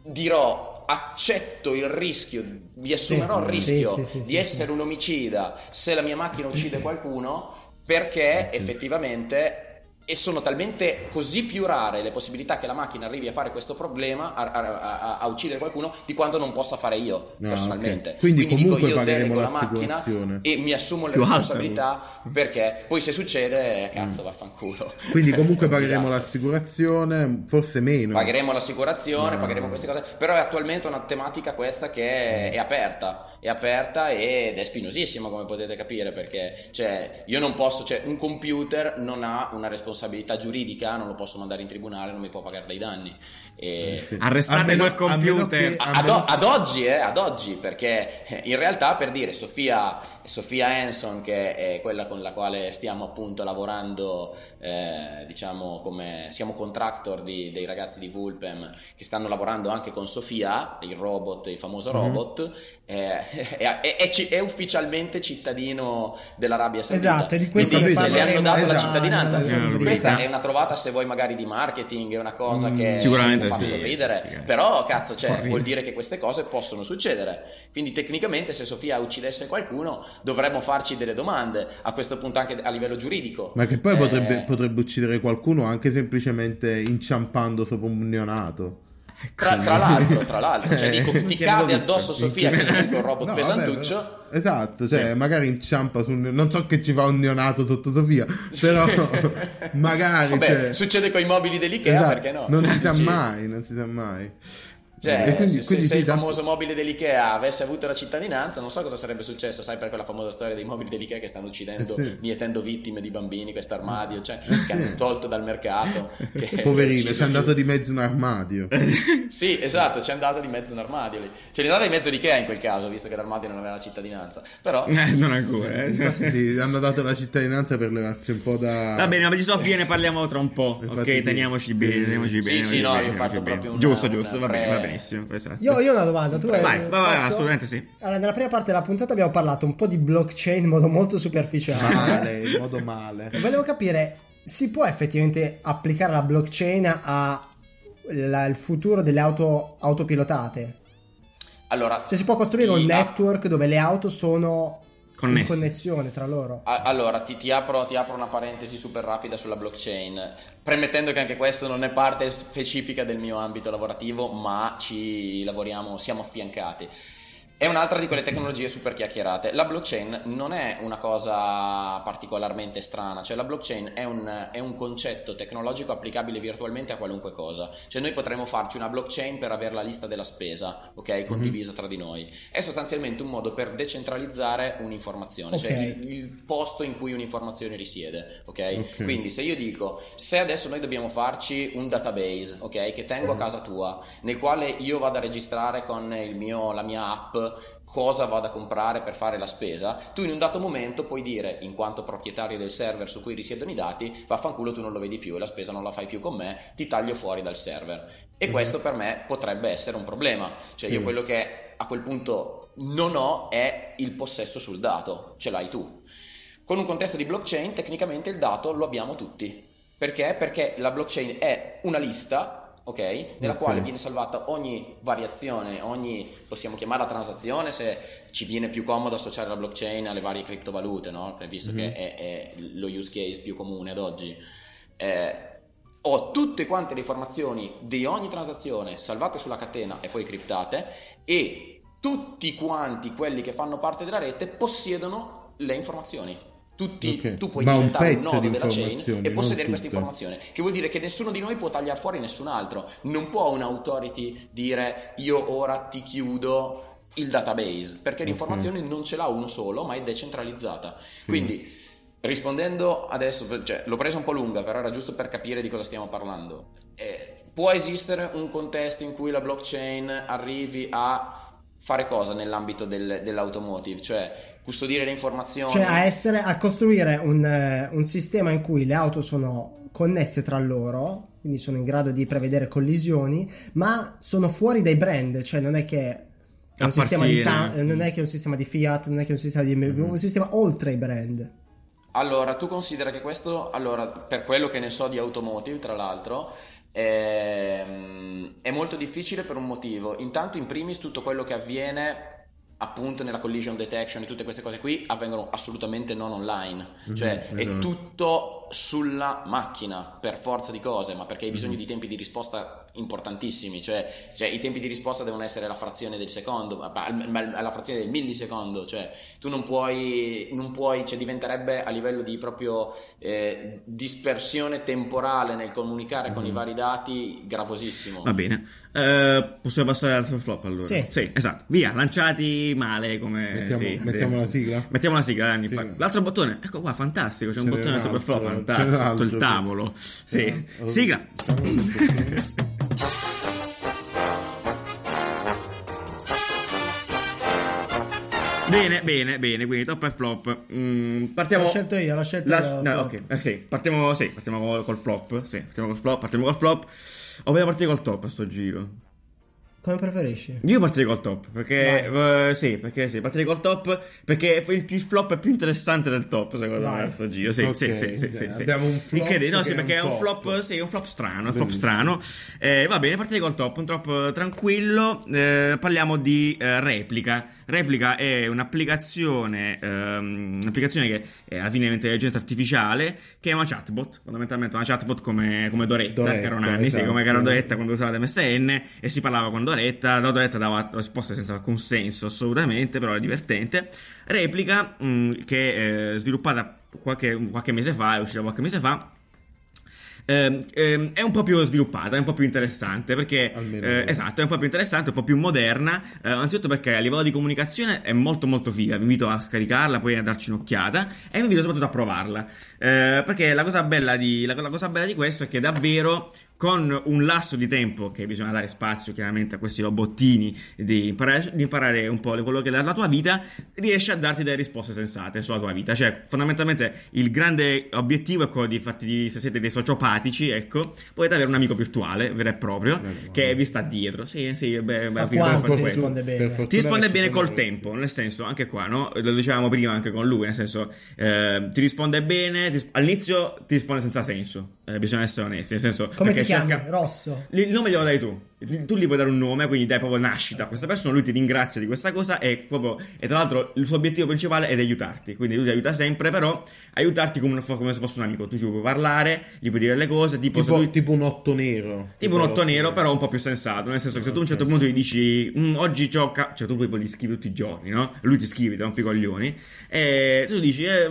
dirò accetto il rischio, mi assumerò il rischio sì, sì, sì, di essere un omicida se la mia macchina uccide (clears throat) qualcuno perché effettivamente e sono talmente così più rare le possibilità che la macchina arrivi a fare questo problema, a, a- a- a uccidere qualcuno, di quanto non possa fare io No, personalmente. ok. Quindi dico comunque io pagheremo delego la macchina l'assicurazione. e mi assumo le Più alta, responsabilità perché poi se succede, cazzo, vaffanculo. Mm. Quindi (laughs) comunque pagheremo l'assicurazione, forse meno. Pagheremo l'assicurazione, No. pagheremo queste cose, però è attualmente una tematica questa che è, è aperta, è aperta ed è spinosissima come potete capire perché cioè, io non posso, cioè un computer non ha una responsabilità giuridica, non lo posso mandare in tribunale, non mi può pagare dei danni. Eh, sì. Arrestate meno- quel computer. che- ad, meno- ad oggi, eh, ad oggi, perché eh, in realtà per dire Sofia, Sofia Hanson, che è quella con la quale stiamo appunto lavorando, eh, diciamo come siamo contractor di- dei ragazzi di Vulpem che stanno lavorando anche con Sofia, il robot, il famoso Mhm. robot, eh, (laughs) è, è- è è ufficialmente cittadino dell'Arabia Saudita. Esatto, di questo Quindi cioè, le hanno dato la esatto, cittadinanza. nella rubrica. Questa è una trovata se vuoi magari di marketing, è una cosa Mm, che sicuramente può far sì, sorridere, sì. però cazzo, cioè, vuol dire che queste cose possono succedere. Quindi tecnicamente se Sofia uccidesse qualcuno dovremmo farci delle domande a questo punto anche a livello giuridico. Ma che poi Eh, potrebbe, potrebbe uccidere qualcuno anche semplicemente inciampando sopra un neonato. Tra, tra l'altro, tra l'altro, cioè dico, ti cade addosso Sofia che è un robot No, pesantuccio. vabbè, però- esatto, cioè Sì. magari inciampa su un... Non so che ci fa un neonato sotto Sofia, però (laughs) magari... Vabbè, cioè- succede con i mobili dell'Ikea, Esatto, perché no? Non si sa mai, non si sa mai. Cioè, E quindi- se, quindi se sì, il famoso mobile dell'Ikea avesse avuto la cittadinanza, non so cosa sarebbe successo, sai per quella famosa storia dei mobili dell'Ikea che stanno uccidendo, Eh sì. mietendo vittime di bambini, questo armadio, cioè, Eh che hanno sì. tolto dal mercato. (laughs) che Poverino, ucciso ci è andato più. di mezzo un armadio. (laughs) Sì, esatto, c'è andato di mezzo un armadio lì. Ce n'è andata di mezzo l'Ikea in quel caso, visto che l'armadio non aveva la cittadinanza. Però... (laughs) Eh, non ancora. eh. Infatti sì, hanno dato la cittadinanza per levarsi un po' da... Va bene, ma di Sofia ne parliamo tra un po'. Infatti ok, sì. teniamoci Sì, bene. sì. Teniamoci Sì, bene. sì, no, teniamoci io ho bene, fatto proprio bene. una- Giusto, giusto, va bene, va benissimo. esatto. Io, io ho una domanda. Tu Vai, hai- vai, vai, posso? assolutamente sì. Allora, nella prima parte della puntata abbiamo parlato un po' di blockchain in modo molto superficiale. Male, in modo male. (laughs) Volevo capire, si può effettivamente applicare la blockchain al futuro delle auto autopilotate? Allora, Cioè si può costruire un network dove le auto sono Connesse. in connessione tra loro? A- Allora, ti, ti apro, ti apro una parentesi super rapida sulla blockchain, premettendo che anche questo non è parte specifica del mio ambito lavorativo, ma ci lavoriamo, siamo affiancati. È un'altra di quelle tecnologie super chiacchierate. La blockchain non è una cosa particolarmente strana, cioè la blockchain è un, è un concetto tecnologico applicabile virtualmente a qualunque cosa. Cioè noi potremmo farci una blockchain per avere la lista della spesa, ok, condivisa tra di noi. È sostanzialmente un modo per decentralizzare un'informazione, cioè Ok. il, il posto in cui un'informazione risiede, ok? Ok. Quindi se io dico, se adesso noi dobbiamo farci un database, ok, che tengo a casa tua, nel quale io vado a registrare con il mio, la mia app cosa vado a comprare per fare la spesa, tu in un dato momento puoi dire, in quanto proprietario del server su cui risiedono i dati, vaffanculo tu non lo vedi più e la spesa non la fai più con me, ti taglio fuori dal server. E questo per me potrebbe essere un problema, cioè io quello che a quel punto non ho è il possesso sul dato, ce l'hai tu. Con un contesto di blockchain tecnicamente il dato lo abbiamo tutti. Perché? Perché la blockchain è una lista, ok? Nella Ok. quale viene salvata ogni variazione, ogni possiamo chiamarla transazione se ci viene più comodo associare la blockchain alle varie criptovalute, no? Visto che è, è lo use case più comune ad oggi. Eh, ho tutte quante le informazioni di ogni transazione salvate sulla catena e poi criptate e tutti quanti quelli che fanno parte della rete possiedono le informazioni. Tutti, Ok. tu puoi Ma un diventare un, pezzo nodo della chain e possedere questa informazione, che vuol dire che nessuno di noi può tagliare fuori nessun altro. Non può un authority dire io ora ti chiudo il database, perché l'informazione non ce l'ha uno solo, ma è decentralizzata. Quindi, rispondendo adesso, cioè, l'ho presa un po' lunga, però era giusto per capire di cosa stiamo parlando. Eh, può esistere un contesto in cui la blockchain arrivi a fare cosa nell'ambito del- dell'automotive, cioè custodire le informazioni. Cioè a, essere, a costruire un, eh, un sistema in cui le auto sono connesse tra loro, quindi sono in grado di prevedere collisioni, ma sono fuori dai brand, cioè non è che è un, sistema di, non è che è un sistema di Fiat, non è che è un sistema di BMW, un sistema oltre i brand. Allora, tu considera che questo, allora, per quello che ne so di automotive, tra l'altro, ehm, è molto difficile per un motivo. Intanto, in primis, tutto quello che avviene appunto nella collision detection e tutte queste cose qui avvengono assolutamente non online, cioè è esatto. tutto sulla macchina per forza di cose, ma perché hai bisogno di tempi di risposta importantissimi, cioè, cioè i tempi di risposta devono essere la frazione del secondo, ma- ma- ma- la frazione del millisecondo, cioè tu non puoi, non puoi cioè diventerebbe a livello di proprio eh, dispersione temporale nel comunicare con i vari dati gravosissimo. Va bene. Eh, possiamo passare al flop allora? Sì. esatto. Via, lanciati male come... Mettiamo- sì, mettiamo sì. la sigla? Mettiamo la sigla, Danny. Sì. Fa- L'altro bottone, ecco qua, fantastico. C'è un n'è bottone un super flop, n'è un Sotto il tavolo. Sì. Eh, Sigla. (laughs) Bene, bene, bene, quindi top e flop. Mm, partiamo. L'ho scelto io, l'ho scelto La- io, no, ok, eh, sì, partiamo, sì, partiamo col, col flop. Sì, partiamo col flop. Partiamo col flop. O vogliamo partire col top a sto giro? Come preferisci? Io partirei col top, perché eh, sì, perché sì, partirei col top perché il, il flop è più interessante del top, secondo Vai. me, a sto giro. Sì, Ok, sì, sì, sì, sì, sì. abbiamo un flop Incredibile, no, sì, perché è un flop, sì, è un flop strano, un flop strano. Eh, va bene, partirei col top, un top tranquillo. Eh, parliamo di eh, Replica. Replica è un'applicazione, ehm, un'applicazione che è alla fine un'intelligenza artificiale, che è una chatbot, fondamentalmente una chatbot come, come Doretta, Doretta, che erano anni, sì, esatto. come era Doretta quando usava MSN e si parlava con Doretta, la Doretta dava risposte senza alcun senso assolutamente, però era divertente. Replica, mh, che è sviluppata qualche, qualche mese fa, è uscita qualche mese fa, ehm, è un po' più sviluppata, è un po' più interessante perché eh, esatto, è un po' più interessante, un po' più moderna. eh, anzitutto perché a livello di comunicazione è molto molto figa. Vi invito a scaricarla, poi a darci un'occhiata e vi invito soprattutto a provarla. Eh, perché la cosa bella di la, la cosa bella di questo è che davvero con un lasso di tempo che bisogna dare spazio chiaramente a questi robottini di imparare, di imparare un po' quello che è la, la tua vita, riesce a darti delle risposte sensate sulla tua vita. Cioè, fondamentalmente il grande obiettivo è quello di farti, di- se siete dei sociopatici, ecco, potete avere un amico virtuale, vero e proprio, che vi sta dietro. Sì, sì, beh, beh, quanto ti questo. risponde bene? Per Ti fortuna risponde bene col tempo, nel senso, anche qua, no? Lo dicevamo prima anche con lui, nel senso, eh, ti risponde bene, ti- all'inizio ti risponde senza senso, eh, bisogna essere onesti, nel senso... Come ti chiami? cerca- Rosso. il nome glielo dai tu. Tu gli puoi dare un nome, quindi dai proprio nascita a questa persona. Lui ti ringrazia di questa cosa e, proprio, e tra l'altro il suo obiettivo principale è di aiutarti. Quindi lui ti aiuta sempre, però aiutarti come, un- come se fosse un amico. Tu ci puoi parlare, gli puoi dire le cose, tipo, Tipo, lui- tipo un otto nero. Tipo un otto nero, però un po' più sensato. Nel senso che se tu a un certo punto gli dici "Mm, oggi gioca, cioè tu poi gli scrivi tutti i giorni, no? Lui ti scrive, ti rompi i coglioni. E tu dici, eh,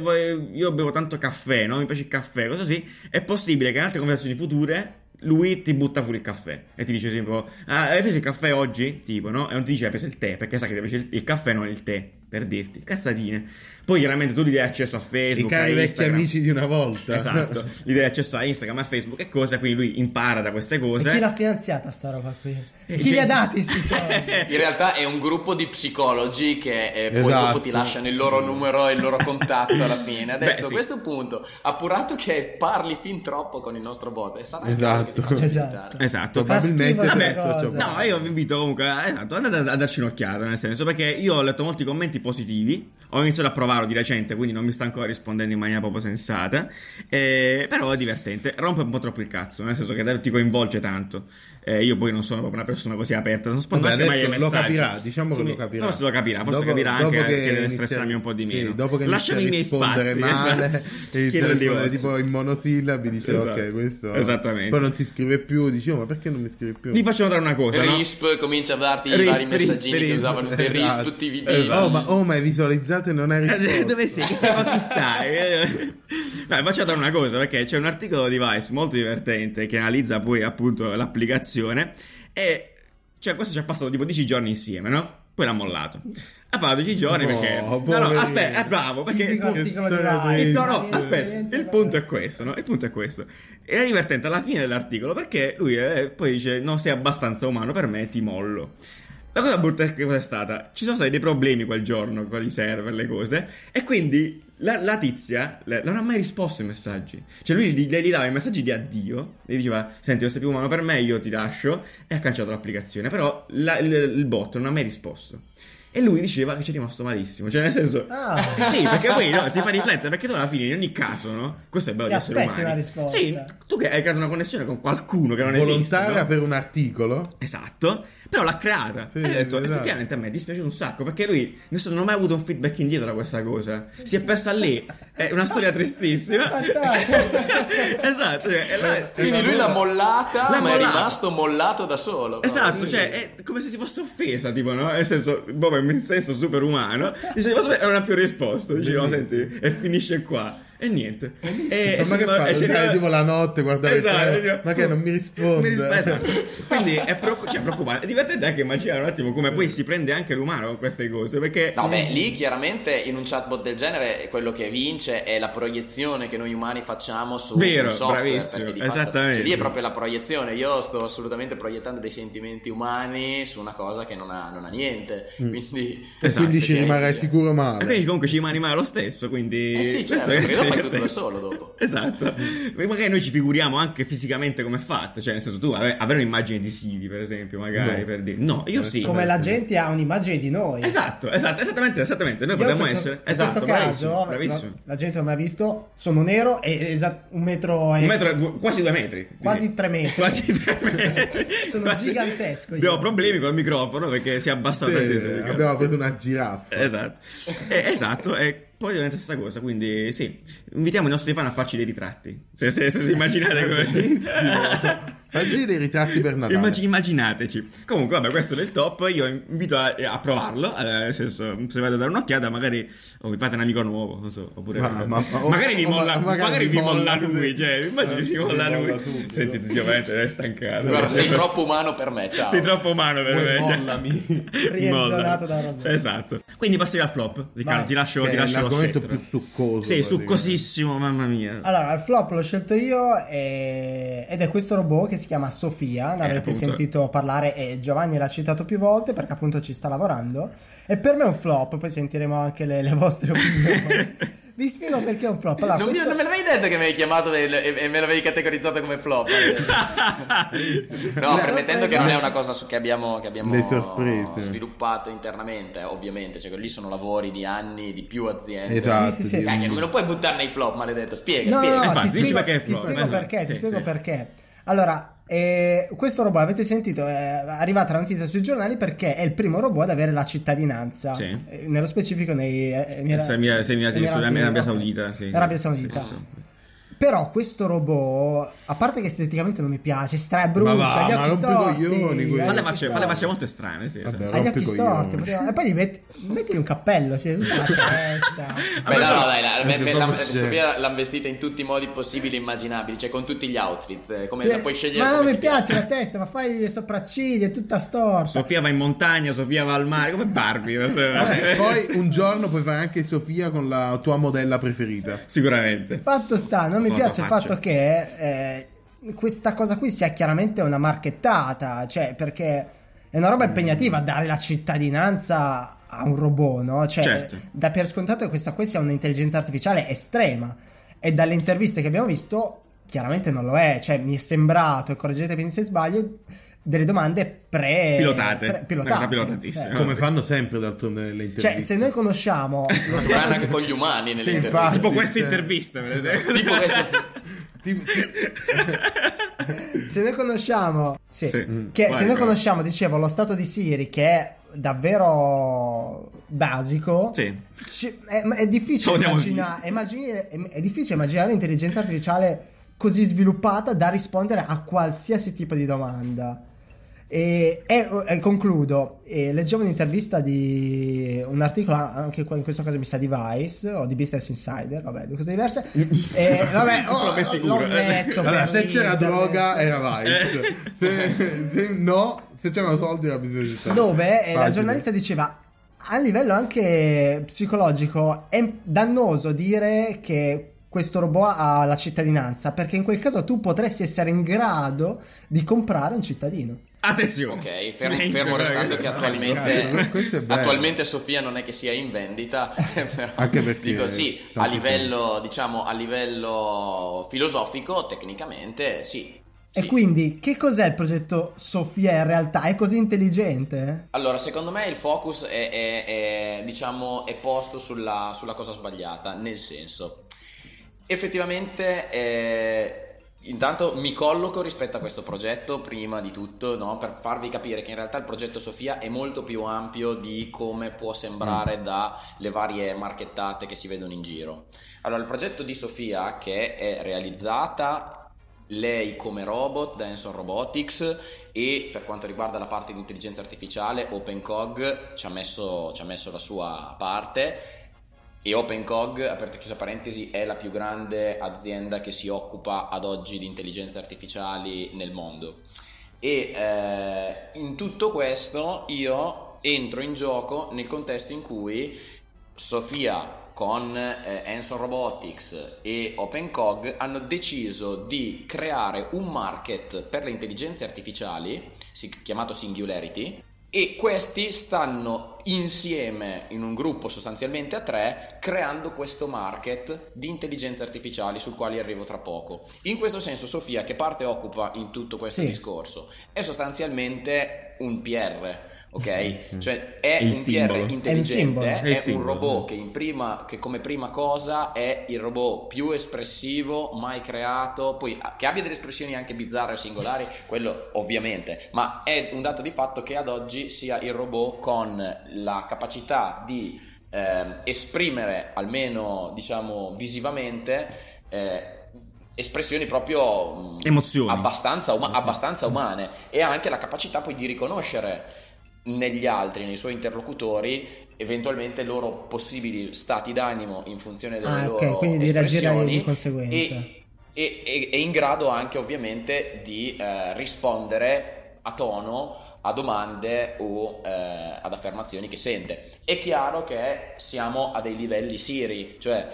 io bevo tanto caffè, no? Mi piace il caffè, cosa sì. È possibile che in altre conversazioni future lui ti butta fuori il caffè e ti dice tipo ah, hai preso il caffè oggi? Tipo, no? E non ti dice hai preso il tè, perché sa che ti piace il, il caffè non il tè, per dirti. Cazzatine. Poi chiaramente tu gli dai accesso a I Facebook, cari a vecchi amici di una volta. Esatto, (laughs) gli dai accesso a Instagram, a Facebook e cose, quindi lui impara da queste E cose. chi l'ha finanziata sta roba qui? E chi c'è- li ha dati sti (laughs) soldi? In realtà è un gruppo di psicologi che eh, poi Esatto. dopo ti lasciano il loro numero e il loro contatto alla fine. Adesso Beh, sì. a questo punto, appurato che parli fin troppo con il nostro bot, e sarà il Esatto. caso che ti Esatto. Esatto. Probabilmente cosa. No, io vi invito comunque a, esatto, andate a, a darci un'occhiata, nel senso, perché io ho letto molti commenti positivi, ho iniziato a provarlo di recente, quindi non mi sta ancora rispondendo in maniera proprio sensata, eh, però è divertente, rompe un po' troppo il cazzo, nel senso che ti coinvolge tanto. Eh, io poi non sono proprio una persona così aperta, non rispondo Vabbè, mai ai adesso lo messaggi. capirà, diciamo Tu che lo capirà. Forse lo capirà, forse Dopo- capirà dopo anche che, deve inizia- stressarmi un po' di sì, meno. dopo che Lasciami i miei spazi, male, esatto. (laughs) e rispondere tipo in monosillabi, dice Esatto. ok, questo... (laughs) Esattamente. Poi non ti scrive più, dici oh ma perché non mi scrive più? Vi faccio notare una cosa, no? Risp comincia a darti i vari risp, messaggini che risp, usavano per esatto. Risp TVB. Esatto. Oh ma, oh, ma hai visualizzato date non è risposta. Eh, (laughs) Dove sei? Che stai, chi (laughs) stai? Beh, faccio dare una cosa, perché c'è un articolo di Vice molto divertente che analizza poi appunto l'applicazione e cioè questo ci ha passato tipo 10 giorni insieme, no? Poi l'ha mollato. Ha parlato 10 giorni No, perché... No, no, poverino. aspetta, è bravo, perché... Il no, no, aspetta, il da- punto è questo, no? Il punto è questo. Era divertente alla fine dell'articolo perché lui eh, poi dice non sei abbastanza umano per me, ti mollo. La cosa brutta è che cosa è stata? Ci sono stati dei problemi quel giorno con i server, le cose, e quindi la, la tizia le- non ha mai risposto ai messaggi. Cioè lui gli, gli dava i messaggi di addio, e diceva senti non sei più umano per me, io ti lascio, e ha cancellato l'applicazione, però la- il, il bot non ha mai risposto. E lui diceva che ci è rimasto malissimo, cioè nel senso... Ah. Sì, perché poi no, ti fa riflettere, perché tu alla fine in ogni caso, no? Questo è bello Ti di essere aspetti umani. una risposta. Sì, tu che hai creato una connessione con qualcuno che non esiste, Volontaria no? per un articolo. Esatto, però l'ha creata. Sì, e ho detto, esatto. effettivamente a me è dispiaciuto un sacco perché lui non ha mai avuto un feedback indietro da questa cosa. Si è persa lì. È una storia tristissima. (laughs) Esatto, cioè, è la- Quindi lui l'ha mollata, L'ha ma è mollata. rimasto mollato da solo. Esatto, cioè è come se si fosse offesa, tipo, no? Nel senso, proprio in senso super umano. Dice, ma non ha più risposto. Dice, no, senti, e finisce qua. E niente. E, Ma, ma che e fa? si Stare arriva- tipo la notte, guardare il Esatto, dico, Ma che non mi risponde? mi risponde, esatto. (laughs) Quindi è, preoccu- cioè, preoccupante. È divertente anche immaginare un attimo come poi si prende anche l'umano con queste cose. Perché No, beh, lì chiaramente in un chatbot del genere quello che vince è la proiezione che noi umani facciamo su Vero, un software. bravissimo, perché di fatto- esattamente. cioè, lì è proprio la proiezione. Io sto assolutamente proiettando dei sentimenti umani su una cosa che non ha, non ha niente. Quindi, E Esatto, quindi ci rimarrai sicuro E male. quindi comunque ci rimane male lo stesso, quindi... Eh sì, certo, questo è- fai tutto da solo dopo. (laughs) Esatto. Magari noi ci figuriamo anche fisicamente come è fatto, cioè nel senso tu ave- avere un'immagine di Siri, per esempio, magari No. per dire... No, io sì. Come la gente ha un'immagine di noi. Esatto, esatto, esattamente, esattamente. Noi Io potremmo questo- essere... in Esatto, questo bravissimo, caso, bravissimo. no, la gente non mi ha visto, sono nero e esa- un metro e Un metro, quasi due metri. Quasi tre metri. Quasi tre metri. (laughs) Sono Quasi- gigantesco io. Abbiamo problemi col microfono perché si abbassa Sì, il abbiamo preso una giraffa. Esatto, Eh, esatto, e poi diventa la stessa cosa, quindi sì, invitiamo i nostri fan a farci dei ritratti, se, se, se si immaginate come... (laughs) Oggi dei ritratti per Natale. Immag- immaginateci. Comunque, vabbè, questo è il top. Io invito a, a provarlo. eh, nel senso, se vado a dare un'occhiata, magari o vi fate un amico nuovo. Non so, oppure Ma- ma- ma- magari vi molla, magari magari vi vi molla lui. lui. Cioè, immagini si sì, molla vi lui. subito. Senti, zio, veramente è stancato. Guarda, sei troppo umano per me, ciao. Sei troppo umano per Poi me. cioè. mollami. (laughs) Frienzonato da Roberto. Esatto. Quindi passi al flop. Riccardo, ti lascio, ti è lascio l'argomento più succoso. Sì, succosissimo, mamma mia. Allora, il flop l'ho scelto io e- ed è questo robot che si chiama Sofia, ne Eh, avrete sentito parlare e Giovanni l'ha citato più volte perché appunto ci sta lavorando e per me è un flop, poi sentiremo anche le, le vostre (laughs) opinioni. Vi spiego perché è un flop. Allora, non, mi- questo- non me l'avevi detto che mi avevi chiamato e, e- e me l'avevi categorizzato come flop. (laughs) No, permettendo che non è una cosa su- che abbiamo, che abbiamo sviluppato internamente, ovviamente. Cioè, lì sono lavori di anni di più aziende. Esatto. Sì, sì, sì. Dai, non me lo puoi buttare nei flop, maledetto. Spiega, No, spiega. no, no, Infatti, ti spiego, ti spiego esatto. perché, ti Sì, spiego sì. perché. Allora, eh, questo robot avete sentito, è arrivata la notizia sui giornali perché è il primo robot ad avere la cittadinanza. Sì. Eh, nello specifico nei eh, se Emirati- Emirati- Arabia. Saudita, sì. Arabia Saudita. Sì. Però questo robot, a parte che esteticamente non mi piace, stra è brutto, Ma va, ha gli ma occhi storti, coglioni, Fa le facce, fa le facce molto strane, sì. Vabbè. Ha gli occhi storti, e poi gli metti, metti un cappello, si è tutta la testa. Beh, no, no, dai, la- me- me- la-. Sofia l'hanno vestita in tutti i modi possibili e immaginabili, cioè con tutti gli outfit. eh, Come Sì, la puoi scegliere ma non mi ti piace la testa, ma fai le sopracciglia, è tutta storta. Sofia va in montagna, Sofia va al mare, come Barbie. Vabbè, (laughs) poi un giorno puoi fare anche Sofia con la tua modella preferita. Sicuramente. Fatto sta, non mi Cosa piace il fatto che eh, questa cosa qui sia chiaramente una marchettata, cioè perché è una roba impegnativa dare la cittadinanza a un robot, no? Cioè, Certo. da per scontato che questa qui sia un'intelligenza artificiale estrema e dalle interviste che abbiamo visto chiaramente non lo è, cioè mi è sembrato, e correggetemi se sbaglio, delle domande pre Pilotate. pre- pilotatissima. Eh. Come fanno sempre d'altronde nelle interviste. Cioè, se noi conosciamo lo stato anche con gli umani nelle Sì, interviste. infatti. Tipo queste cioè- interviste, per esempio. Tipo questo. Ti- (laughs) se noi conosciamo sì, Sì. che Vai, se noi vai. conosciamo dicevo lo stato di Siri che è davvero basico Sì. è, è difficile immaginare, immaginare- è, è difficile immaginare un'intelligenza artificiale così sviluppata da rispondere a qualsiasi tipo di domanda E, e, e concludo, e leggevo un'intervista di un articolo, anche qua in questo caso mi sa di Vice o di Business Insider, vabbè, due cose diverse. e, vabbè, (laughs) oh, Sono ben sicuro. metto Allora, se c'era ridere. droga era Vice. Se, se no, se c'erano soldi era bisogno di dove eh, la Facile. giornalista diceva a livello anche psicologico è dannoso dire che questo robot ha la cittadinanza perché in quel caso tu potresti essere in grado di comprare un cittadino. Attenzione. Ok, fermo, Silenzio, fermo restando che attualmente, attualmente Sofia non è che sia in vendita, (laughs) però Anche perché dico sì, a livello, diciamo, a livello filosofico, tecnicamente sì. E sì. quindi che cos'è il progetto Sofia in realtà? È così intelligente? Allora, secondo me il focus è, è- è, diciamo, è posto sulla, sulla cosa sbagliata, nel senso, effettivamente, eh, intanto mi colloco rispetto a questo progetto, prima di tutto, no? per farvi capire che in realtà il progetto Sofia è molto più ampio di come può sembrare dalle varie marchettate che si vedono in giro. Allora, il progetto di Sofia, che è realizzata lei come robot da Enson Robotics e per quanto riguarda la parte di intelligenza artificiale OpenCog ci ha messo, ci ha messo la sua parte e OpenCog, aperta e chiusa parentesi, è la più grande azienda che si occupa ad oggi di intelligenze artificiali nel mondo. E eh, in tutto questo io entro in gioco nel contesto in cui Sofia con eh, Enson Robotics e OpenCog hanno deciso di creare un market per le intelligenze artificiali chiamato Singularity e questi stanno insieme in un gruppo sostanzialmente a tre creando questo market di intelligenze artificiali sul quale arrivo tra poco. In questo senso Sofia che parte occupa in tutto questo Sì. discorso è sostanzialmente un PR, ok? Cioè è È un simbolo. PR È intelligente, un è, È il un simbolo. robot che, in prima, che come prima cosa è il robot più espressivo mai creato, poi che abbia delle espressioni anche bizzarre o singolari, quello ovviamente, ma è un dato di fatto che ad oggi sia il robot con la capacità di ehm, esprimere, almeno diciamo visivamente, eh, espressioni proprio mh, Emozioni. abbastanza, uma- abbastanza umane e ha anche la capacità poi di riconoscere negli altri, nei suoi interlocutori, eventualmente i loro possibili stati d'animo in funzione delle Ah, loro quindi di reagire espressioni di conseguenza. e, e- e- è in grado anche ovviamente di eh, rispondere a tono a domande o eh, ad affermazioni che sente. È chiaro che siamo a dei livelli siri, cioè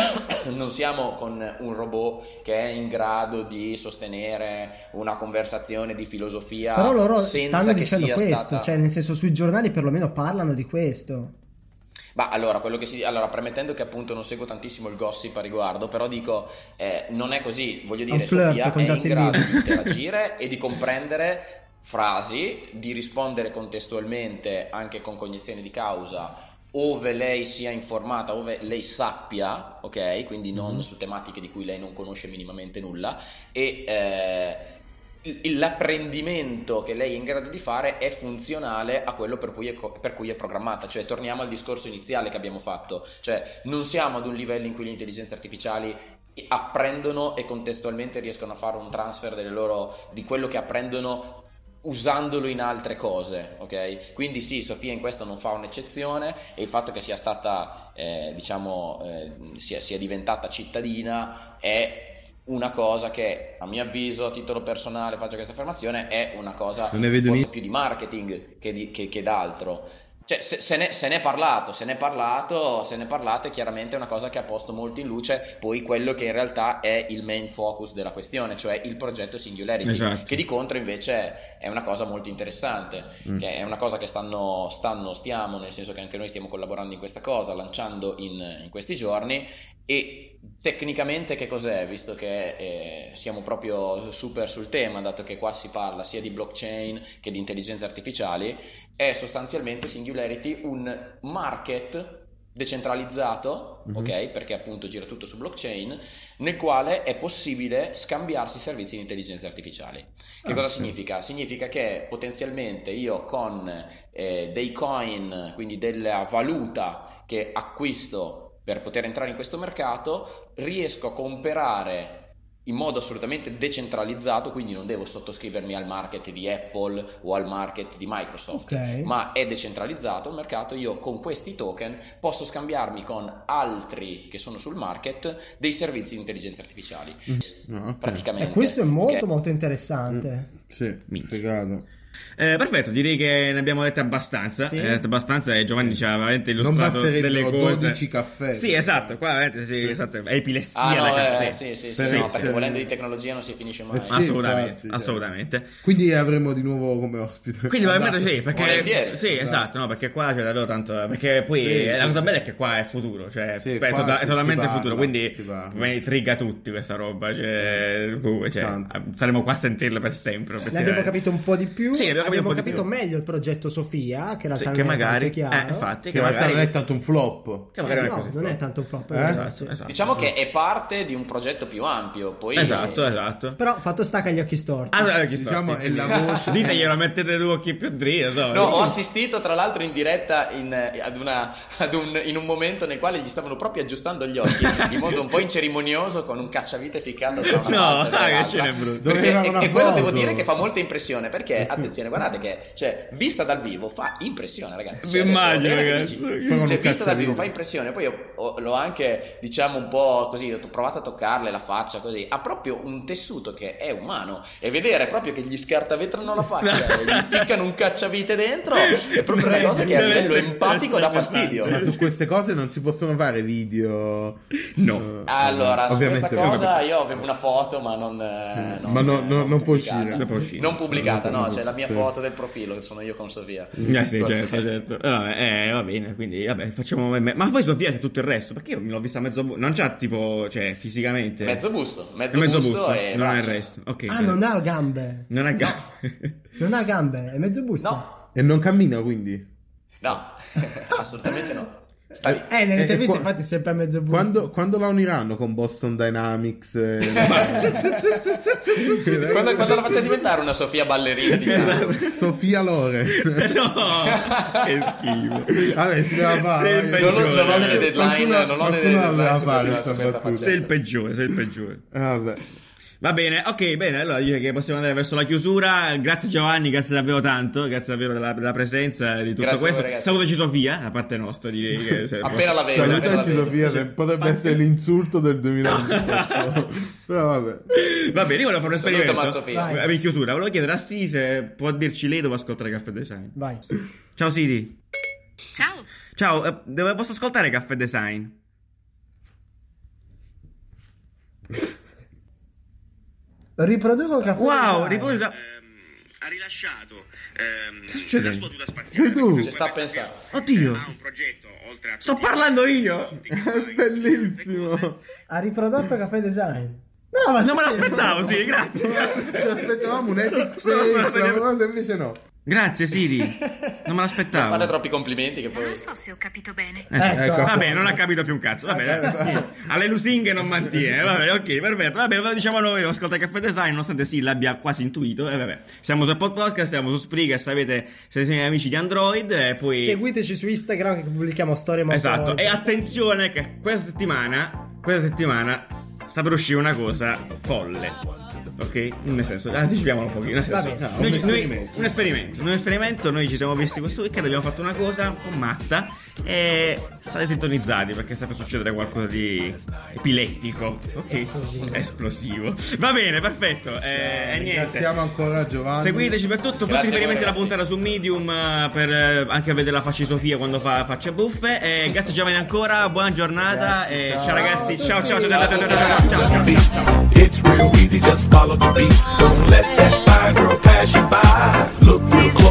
(coughs) non siamo con un robot che è in grado di sostenere una conversazione di filosofia Però loro senza stanno che dicendo sia questo, stata... cioè nel senso sui giornali perlomeno parlano di questo. Ma allora, quello che si allora, premettendo che appunto non seguo tantissimo il gossip a riguardo, però dico, eh, non è così, voglio dire, Sofia è in Justin grado Bieber. di interagire e di comprendere frasi, di rispondere contestualmente anche con cognizione di causa, ove lei sia informata, ove lei sappia, ok? Quindi non Mhm. su tematiche di cui lei non conosce minimamente nulla e eh, l'apprendimento che lei è in grado di fare è funzionale a quello per cui è, co- per cui è programmata, cioè torniamo al discorso iniziale che abbiamo fatto, cioè non siamo ad un livello in cui le intelligenze artificiali apprendono e contestualmente riescono a fare un transfer delle loro, di quello che apprendono usandolo in altre cose, ok? Quindi sì, Sofia in questo non fa un'eccezione e il fatto che sia stata, eh, diciamo, eh, sia, sia diventata cittadina è una cosa che a mio avviso, a titolo personale, faccio questa affermazione, è una cosa forse più di marketing che, di- che- che d'altro. Cioè, se, se ne, se ne è parlato, se ne è parlato, se ne è parlato, è chiaramente una cosa che ha posto molto in luce poi quello che in realtà è il main focus della questione, cioè il progetto Singularity, Esatto. che di contro invece è una cosa molto interessante, Mm. che è una cosa che stanno, stanno, stiamo, nel senso che anche noi stiamo collaborando in questa cosa, lanciando in, in questi giorni e tecnicamente che cos'è, visto che eh, siamo proprio super sul tema, dato che qua si parla sia di blockchain che di intelligenze artificiali, è sostanzialmente Singularity un market decentralizzato, Mhm. ok? Perché appunto gira tutto su blockchain, nel quale è possibile scambiarsi servizi di intelligenza artificiali. Che Ah, cosa sì. significa? Significa che potenzialmente io con eh, dei coin, quindi della valuta che acquisto per poter entrare in questo mercato, riesco a comprare in modo assolutamente decentralizzato, quindi non devo sottoscrivermi al market di Apple o al market di Microsoft, Ok. ma è decentralizzato il mercato, io con questi token posso scambiarmi con altri che sono sul market dei servizi di intelligenza artificiali. Ah, ok. Praticamente. E questo è molto ok? molto interessante. Sì, Minchia. Eh, perfetto, direi che ne abbiamo dette abbastanza. Sì. Ne abbiamo dette abbastanza e Giovanni ci ha veramente illustrato delle cose. 12 caffè. Sì, esatto, qua veramente sì, esatto, è epilessia Ah, da no, caffè. eh, sì, sì, sì, Per no, perché volendo di tecnologia non si finisce mai. Eh sì. assolutamente, infatti, cioè. assolutamente. Quindi avremo di nuovo come ospite. Quindi probabilmente sì, perché Volentieri. sì, esatto, no, perché qua c'è davvero tanto perché poi Sì, eh, la cosa bella è che qua è futuro, cioè Sì, beh, è, qua tota- è totalmente parla, futuro, quindi come triga tutti questa roba, cioè, comunque, cioè, saremo qua a sentirlo per sempre. Ne abbiamo capito un po' di più. Sì, abbiamo capito di più. meglio il progetto Sofia, che in Sì, che è magari chiaro. eh, infatti, Che che in realtà magari non è tanto un flop. che magari Eh, non è no, così non è flop. tanto un flop. Eh? eh, Esatto, esatto. Diciamo che è parte di un progetto più ampio, poi Esatto, esatto. Però fatto sta che ha gli occhi storti. Ah, eh, chi Diciamo storti. è la voce. Diteglielo, mettete due occhi più dritti, so. No, ho assistito tra l'altro in diretta in, eh, ad una, ad un, in un momento nel quale gli stavano proprio aggiustando gli occhi (laughs) in modo un po' incerimonioso con un cacciavite ficcato tra una No, e ah, che scena brutta. E, e quello devo dire che fa molta impressione perché attenzione guardate che cioè vista dal vivo fa impressione ragazzi Cioè, immagino, ragazzi. cioè vista dal vivo fa impressione poi ho- ho- l'ho anche diciamo un po' così ho provato a toccarle la faccia così ha proprio un tessuto che è umano e vedere proprio che gli scartavetrano la (laughs) faccia e gli ficcano un cacciavite dentro è proprio una cosa che a livello essere empatico dà pesante. fastidio Ma su queste cose non si possono fare video. No. Eh, allora, su questa cosa io avevo una foto, ma non, eh, non- Ma no- no- non può pubblicata. uscire. Non può uscire. Non pubblicata, no, c'è la mia sì. foto del profilo, che sono io con Sofia. Eh sì, certo, certo. Eh, vabbè, eh, va bene, quindi vabbè, facciamo ma poi Sofia c'è tutto il resto, perché io me l'ho vista mezzo bu- non c'ha tipo, cioè, fisicamente Mezzo busto, mezzo, mezzo busto, busto, e non ha il resto. Ok. Ah, non ha gambe. non ha gambe. (laughs) Non ha gambe, è mezzo busto. No, E non cammina quindi. no, (laughs) assolutamente no. Eh, nelle Eh, interviste qua- infatti è sempre a mezzo busto. Quando, quando la uniranno con Boston Dynamics? eh, (laughs) Quando, quando la faccia diventare una Sofia ballerina di Esatto. Sofia Lore. no, (laughs) che schifo. Vabbè, si deve fare. Non ho, non ho delle deadline, Qualcuno- non ho delle deadline. Sei il peggiore, sei il peggiore. Eh, Vabbè. Va bene, ok, bene, allora direi che possiamo andare verso la chiusura. Grazie Giovanni, grazie davvero tanto, grazie davvero della, della presenza e di tutto Grazie voi, questo. ragazzi. Salutaci Sofia, da parte nostra, direi che (laughs) se Appena la vedo, Salutaci. Sofia, se potrebbe essere l'insulto del 2018. (laughs) Però vabbè. Va bene, io volevo fare un Saluto esperimento. ma Sofia. Vai. In chiusura, volevo chiedere a Siri se può dirci lei dove ascoltare Caffè Design. Vai. Ciao Siri. Ciao, Ciao, eh, dove posso ascoltare Caffè Design? (laughs) Riproduco il caffè. Wow, design. riposa. ha rilasciato ehm, la sua tuta spaziale. Sei tu? Ci sta a pensare. Oddio. Ha un progetto oltre a Sto parlando io. (laughs) È bellissimo. Ha riprodotto caffè design. No, ma Non me l'aspettavo, sì, grazie. (laughs) Ci aspettavamo un (laughs) epic cosa invece no. Grazie Siri. (laughs) Non me Non l'aspettavo. fare troppi complimenti che poi... non so se ho capito bene. Eh, sì. Ecco. Vabbè, non ha capito più un cazzo. Vabbè, alle lusinghe non mantiene. Vabbè, ok, perfetto. Vabbè, ve lo diciamo noi, ascolta Caffè Design, nonostante sì l'abbia quasi intuito. E vabbè, siamo su Apple Podcast, siamo su Spreaker, sapete, se siete amici di Android. E poi. Seguiteci su Instagram che pubblichiamo storie molto Esatto. E attenzione che questa settimana, questa settimana sta per uscire una cosa folle. Ok? Nel senso, anticipiamolo un pochino. Nel senso, bene. No, noi- un noi- esperimento. un esperimento. Un esperimento. Noi ci siamo visti questo weekend, abbiamo fatto una cosa un po' matta. E state sintonizzati perché sta per succedere qualcosa di epilettico. Ok? Esplosivo. Esplosivo. Va bene, perfetto. E e niente. Ringraziamo ancora Giovanni. Seguiteci per tutto, tutti i Grazie voi, riferimenti alla puntata su Medium eh, per eh, anche vedere la faccia di Sofia quando fa facce buffe. E grazie Giovanni ancora, buona giornata e ciao, ragazzi, ciao ciao ciao ciao ciao ciao ciao ciao. ciao, ciao. It's real easy, just follow the beat. Don't let that fine girl pass you by. Look real close.